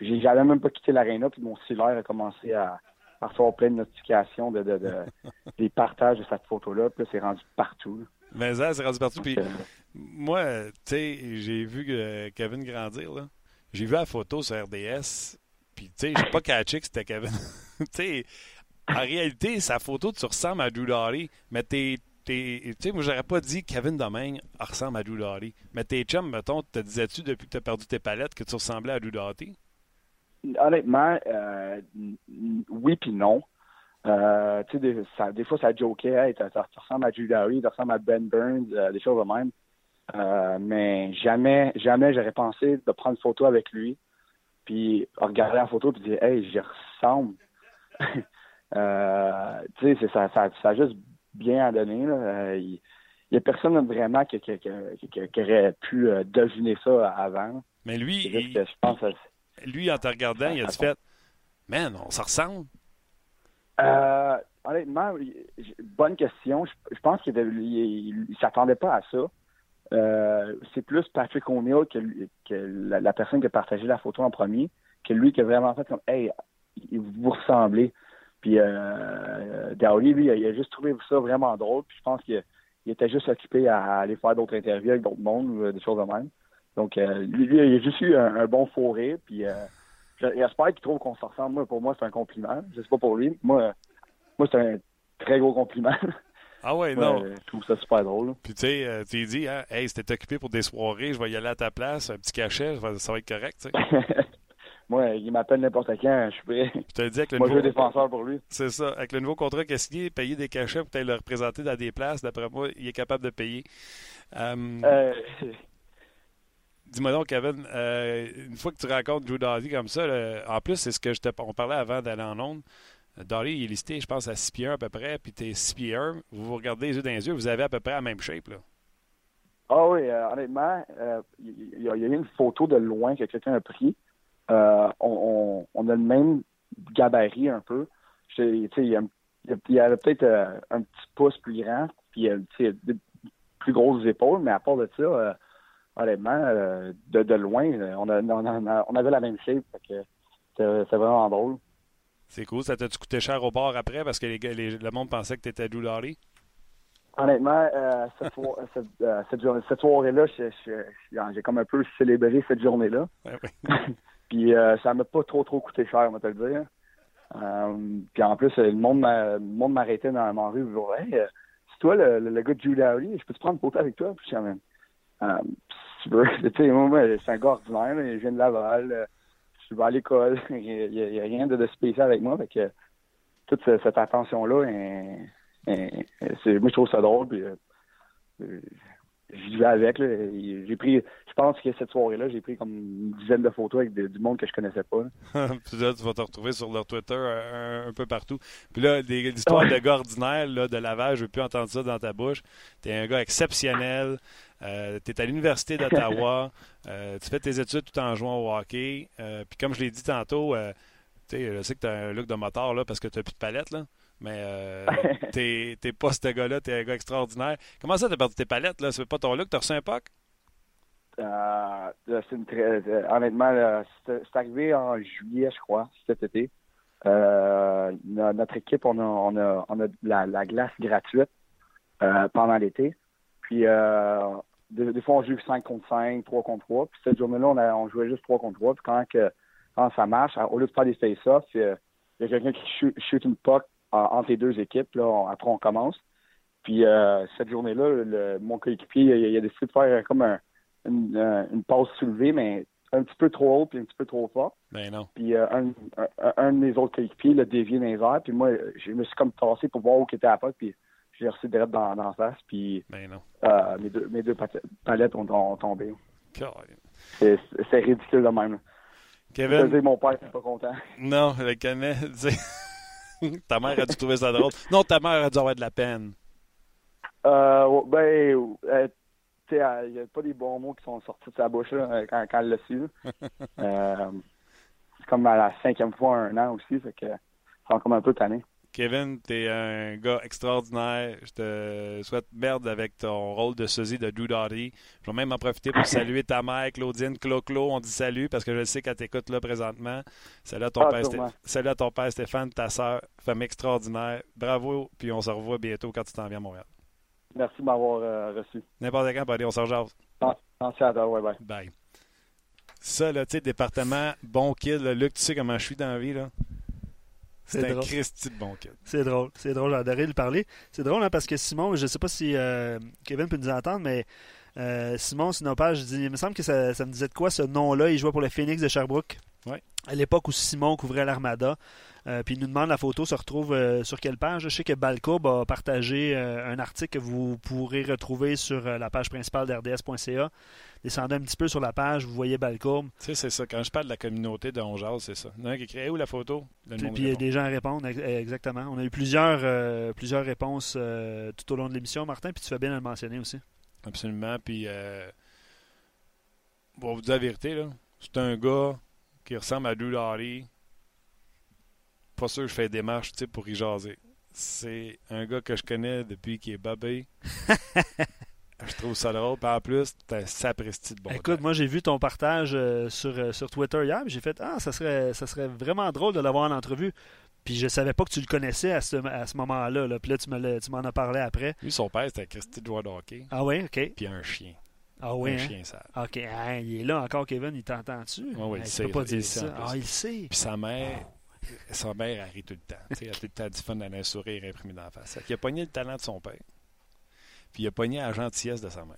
Speaker 5: j'avais même pas quitté l'aréna, puis mon cellulaire a commencé à, à recevoir plein de notifications de, de, de des partages de cette photo-là, puis c'est rendu partout.
Speaker 1: Mais ça, c'est rendu partout. Puis moi, tu sais, j'ai vu Kevin grandir, là. J'ai vu la photo sur RDS, puis tu sais, j'ai pas catché que c'était Kevin. tu sais, en réalité, sa photo, tu ressembles à Drew Doughty, mais t'es tu sais, moi, j'aurais pas dit Kevin Domingue ressemble à Drew Doughty. Mais tes chums, mettons, te disais-tu depuis que tu as perdu tes palettes que tu ressemblais à Drew Doughty?
Speaker 5: Honnêtement, euh, oui puis non. Euh, tu sais, des, des, fois, ça jokait, hey, tu ressembles à Drew Doughty, tu ressembles à Ben Burns, euh, des choses de même. Euh, mais jamais, jamais j'aurais pensé de prendre une photo avec lui, puis regarder la photo, puis dire, hey, j'y ressemble. euh, tu sais, ça, ça, ça a juste bien à donner. Là. Il n'y a personne vraiment qui, qui, qui, qui, aurait pu euh, deviner ça avant.
Speaker 1: Mais lui, je pense, lui, en te regardant, il a dit fait, man, on se ressemble.
Speaker 5: Euh, honnêtement, bonne question. Je, pense qu'il ne s'attendait pas à ça. Euh, c'est plus Patrick O'Neill que, que la, personne qui a partagé la photo en premier, que lui qui a vraiment fait comme Hey, vous ressemblez. Puis euh, lui, il a juste trouvé ça vraiment drôle. Puis je pense qu'il était juste occupé à aller faire d'autres interviews avec d'autres mondes ou des choses de même. Donc euh, lui, il a juste eu un, bon faux rire. Puis euh, j'espère qu'il trouve qu'on se ressemble. Moi, pour moi, c'est un compliment. Je sais pas pour lui. Moi, moi c'est un très gros compliment.
Speaker 1: Ah ouais, non.
Speaker 5: je trouve ça super drôle.
Speaker 1: Puis tu sais, euh, tu dis, hein, hey, si t'es occupé pour des soirées, je vais y aller à ta place, un petit cachet, ça va être correct, tu sais.
Speaker 5: Moi, il m'appelle n'importe quand, je suis prêt.
Speaker 1: Je te dis avec le
Speaker 5: Moi,
Speaker 1: nouveau...
Speaker 5: je défenseur pour lui.
Speaker 1: C'est ça. Avec le nouveau contrat qu'il a? Signé, payer des cachets pour le représenter dans des places, d'après moi, il est capable de payer.
Speaker 5: Euh... euh
Speaker 1: dis-moi donc, Kevin, euh, une fois que tu racontes Drew Doughty comme ça, en plus, c'est ce que je te... on parlait avant d'aller en onde. Doughty, il est listé, je pense, à 6 pieds 1 à peu près, puis tu es 6 pieds 1. Vous vous regardez les yeux dans les yeux, vous avez à peu près la même shape. Là.
Speaker 5: Ah oui, euh, honnêtement, il y, a eu une photo de loin que quelqu'un a pris. Euh, on, a le même gabarit un peu. Il y, y a peut-être euh, un petit pouce plus grand, puis des plus grosses épaules, mais à part de ça, euh, honnêtement, de, loin, on, avait la même shape. C'est vraiment drôle.
Speaker 1: C'est cool. Ça t'a coûté cher au bord après parce que les, le monde pensait que tu étais Drew
Speaker 5: Honnêtement, cette, cette, soirée-là, j'ai comme un peu célébré cette journée-là.
Speaker 1: Ouais,
Speaker 5: Puis euh, ça m'a pas trop trop coûté cher, on va te le dire. Euh, puis en plus, le monde m'arrêtait dans la rue. Hey, euh, c'est toi le, le, gars de Julie je peux te prendre une photo avec toi? Puis, euh, tu veux. tu sais, moi, c'est un gars ordinaire. Je viens de Laval. Je vais à l'école. Il n'y a, rien de, spécial avec moi. Fait que toute cette attention-là, moi, je trouve ça drôle. Puis, je vais avec. J'ai pris, je pense que cette soirée-là, j'ai pris comme une dizaine de photos avec du monde que je connaissais pas.
Speaker 1: Puis là, tu vas te retrouver sur leur Twitter un, peu partout. Puis là, l'histoire de gars ordinaire là, de Laval, je veux plus entendre ça dans ta bouche. Tu es un gars exceptionnel. Euh, tu es à l'Université d'Ottawa. Euh, tu fais tes études tout en jouant au hockey. Euh, puis comme je l'ai dit tantôt, je sais que tu as un look de moteur là, parce que tu n'as plus de palette. Là. Mais euh, t'es, pas ce gars-là, t'es un gars extraordinaire. Comment ça, t'as perdu tes palettes, là? C'est pas ton look, t'as reçu un?
Speaker 5: Euh, une très, euh, honnêtement, c'est, arrivé en juillet, je crois, cet été. Euh, notre équipe, on a, on a, on a la, la, glace gratuite pendant l'été. Puis, des, fois, on joue 5 contre 5, 3 contre 3. Puis, cette journée-là, on, on jouait juste 3 contre 3. Puis, quand, que, quand ça marche, au lieu de faire des face-offs, il y a quelqu'un qui shoot, shoot une puck entre les deux équipes. Là, après, on commence. Puis euh, cette journée-là, mon coéquipier, il, a décidé de faire comme une, euh, une passe soulevée, mais un petit peu trop haut puis un petit peu trop fort.
Speaker 1: Ben non.
Speaker 5: Puis euh, un, un, de mes autres coéquipiers l'a dévié dans les airs. Puis moi, je me suis comme tassé pour voir où était la pote. Puis j'ai reçu direct dans, dans la face. Puis
Speaker 1: ben non.
Speaker 5: mes, deux, mes deux palettes ont, tombé. C'est ridicule de même.
Speaker 1: Kevin?
Speaker 5: Dire, mon père n'est pas content.
Speaker 1: Non, le canet, ta mère a dû trouver ça drôle. Non, ta mère a dû avoir de la peine.
Speaker 5: Euh, ben, euh, tu sais, il n'y a pas des bons mots qui sont sortis de sa bouche là, quand, quand elle l'a su. euh, c'est comme à la cinquième fois un an aussi, fait que c'est comme un peu tanné.
Speaker 1: Kevin, tu es un gars extraordinaire. Je te souhaite merde avec ton rôle de sosie de Doudari. Je vais même en profiter pour saluer ta mère, Claudine Clo-Clo. On dit salut parce que je sais qu'elle t'écoute là présentement. Salut à, ton
Speaker 5: ah,
Speaker 1: père salut à ton père Stéphane, ta soeur, femme extraordinaire. Bravo, puis on se revoit bientôt quand tu t'en viens à Montréal.
Speaker 5: Merci de m'avoir euh, reçu.
Speaker 1: N'importe quand, buddy, on se rejoint.
Speaker 5: Merci à toi, ouais, bye.
Speaker 1: Bye. Ça, là, tu sais, département, bon kid, là, Luc, tu sais comment je suis dans la vie, là. C'est un Christy de bon kid.
Speaker 2: C'est drôle. C'est drôle. J'ai adoré le parler. C'est drôle hein, parce que Simon, je ne sais pas si euh, Kevin peut nous entendre, mais euh, Simon, sur nos pages, il me semble que ça, me disait de quoi ce nom-là. Il jouait pour le Phoenix de Sherbrooke.
Speaker 1: Ouais.
Speaker 2: À l'époque où Simon couvrait l'Armada. Euh, puis il nous demande la photo se retrouve euh, sur quelle page? Je sais que Balcob a partagé euh, un article que vous pourrez retrouver sur la page principale d'RDS.ca. Descendez un petit peu sur la page, vous voyez Balcourbe.
Speaker 1: Tu sais, c'est ça. Quand je parle de la communauté de Ongeal, c'est ça. Il y en a qui écrit où la photo
Speaker 2: Puis il y a des gens à répondre, exactement. On a eu plusieurs, plusieurs réponses tout au long de l'émission, Martin, puis tu fais bien le mentionner aussi.
Speaker 1: Absolument. Puis, bon, vous dire la vérité. C'est un gars qui ressemble à Drew pas sûr que je fais des démarches pour y jaser. C'est un gars que je connais depuis qu'il est babé. je trouve ça drôle. Puis en plus, t'as un sapristi de bon
Speaker 2: Écoute, moi j'ai vu ton partage euh, sur, euh, sur Twitter hier, j'ai fait Ah, ça serait, ça serait vraiment drôle de l'avoir en entrevue. Puis je savais pas que tu le connaissais à ce, à ce moment-là. Là. Puis là, tu m'en as parlé après.
Speaker 1: Lui, son père, c'était Christy de hockey.
Speaker 2: Ah oui, OK.
Speaker 1: Puis un chien.
Speaker 2: Ah oui,
Speaker 1: un
Speaker 2: hein?
Speaker 1: chien sale.
Speaker 2: OK. Hein, il est là encore, Kevin. Il t'entend-tu?
Speaker 1: Ah oui, il,
Speaker 2: sait. pas dire ça. Ah, il sait.
Speaker 1: Puis sa mère, sa mère, elle rit tout le temps. elle a tout le temps du fun, elle a un sourire imprimé dans la face. Il a pogné le talent de son père. Puis il a pogné la gentillesse de sa mère.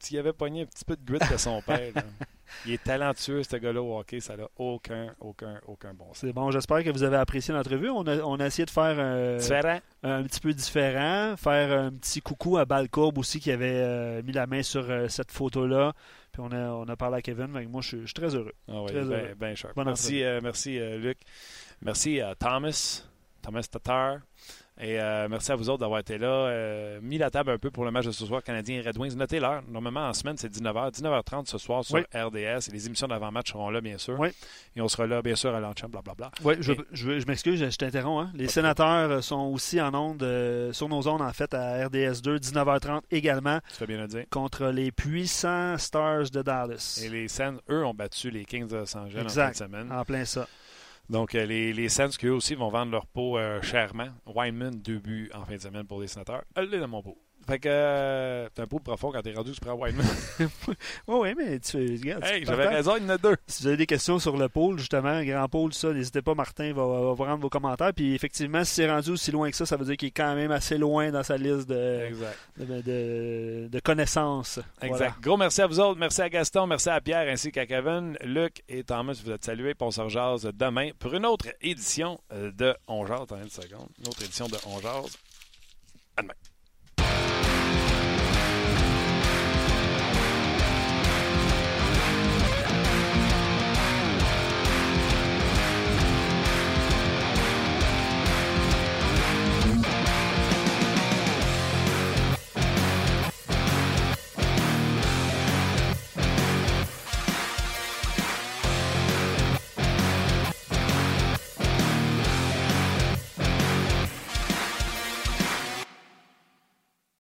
Speaker 1: S'il avait pogné un petit peu de grit de son père, il est talentueux, ce gars-là, au hockey. Ça n'a aucun, aucun, aucun bon sens.
Speaker 2: C'est bon. J'espère que vous avez apprécié l'entrevue. On a, on a essayé de faire
Speaker 1: euh,
Speaker 2: un petit peu différent. Faire un petit coucou à Balcourbe aussi qui avait euh, mis la main sur euh, cette photo-là. Puis on a, on a parlé à Kevin. moi, je, suis très heureux.
Speaker 1: Ah oui,
Speaker 2: très
Speaker 1: ben, ben merci, merci Luc. Merci à Thomas, Thomas Tatar. Et euh, merci à vous autres d'avoir été là. Euh, mis la table un peu pour le match de ce soir canadien Red Wings. Notez l'heure. Normalement, en semaine, c'est 19h. 19h30 ce soir sur RDS. Et les émissions d'avant-match seront là, bien sûr.
Speaker 2: Oui.
Speaker 1: Et on sera là, bien sûr, à l'enchaîne, blablabla.
Speaker 2: Oui, je, je, m'excuse, je, t'interromps. Hein. Les sénateurs euh, sont aussi en onde, sur nos ondes, en fait, à RDS 2, 19h30 également.
Speaker 1: Tu fais bien le dire.
Speaker 2: Contre les puissants Stars de Dallas.
Speaker 1: Et les Sens, eux, ont battu les Kings de Los Angeles en fin de semaine.
Speaker 2: En plein ça.
Speaker 1: Donc, euh, les, les Sens, aussi vont vendre leur peau euh, chèrement. Wyman, deux buts en fin de semaine pour les sénateurs. Allez dans mon pot. Fait que euh, t'es un peu profond quand t'es rendu sur Whiteman.
Speaker 2: oui, oui, mais tu regarde.
Speaker 1: Hey, j'avais raison, il y en a deux.
Speaker 2: Si vous avez des questions sur le pôle, justement, grand pôle, ça, n'hésitez pas, Martin va, va, vous rendre vos commentaires. Puis effectivement, si c'est rendu aussi loin que ça, ça veut dire qu'il est quand même assez loin dans sa liste de, de, de, de, connaissances.
Speaker 1: Exact. Gros merci à vous autres. Merci à Gaston, merci à Pierre ainsi qu'à Kevin. Luc et Thomas, vous êtes salués. On se rejase demain pour une autre édition de On Jase. Une seconde. Une autre édition de On Jase. À demain.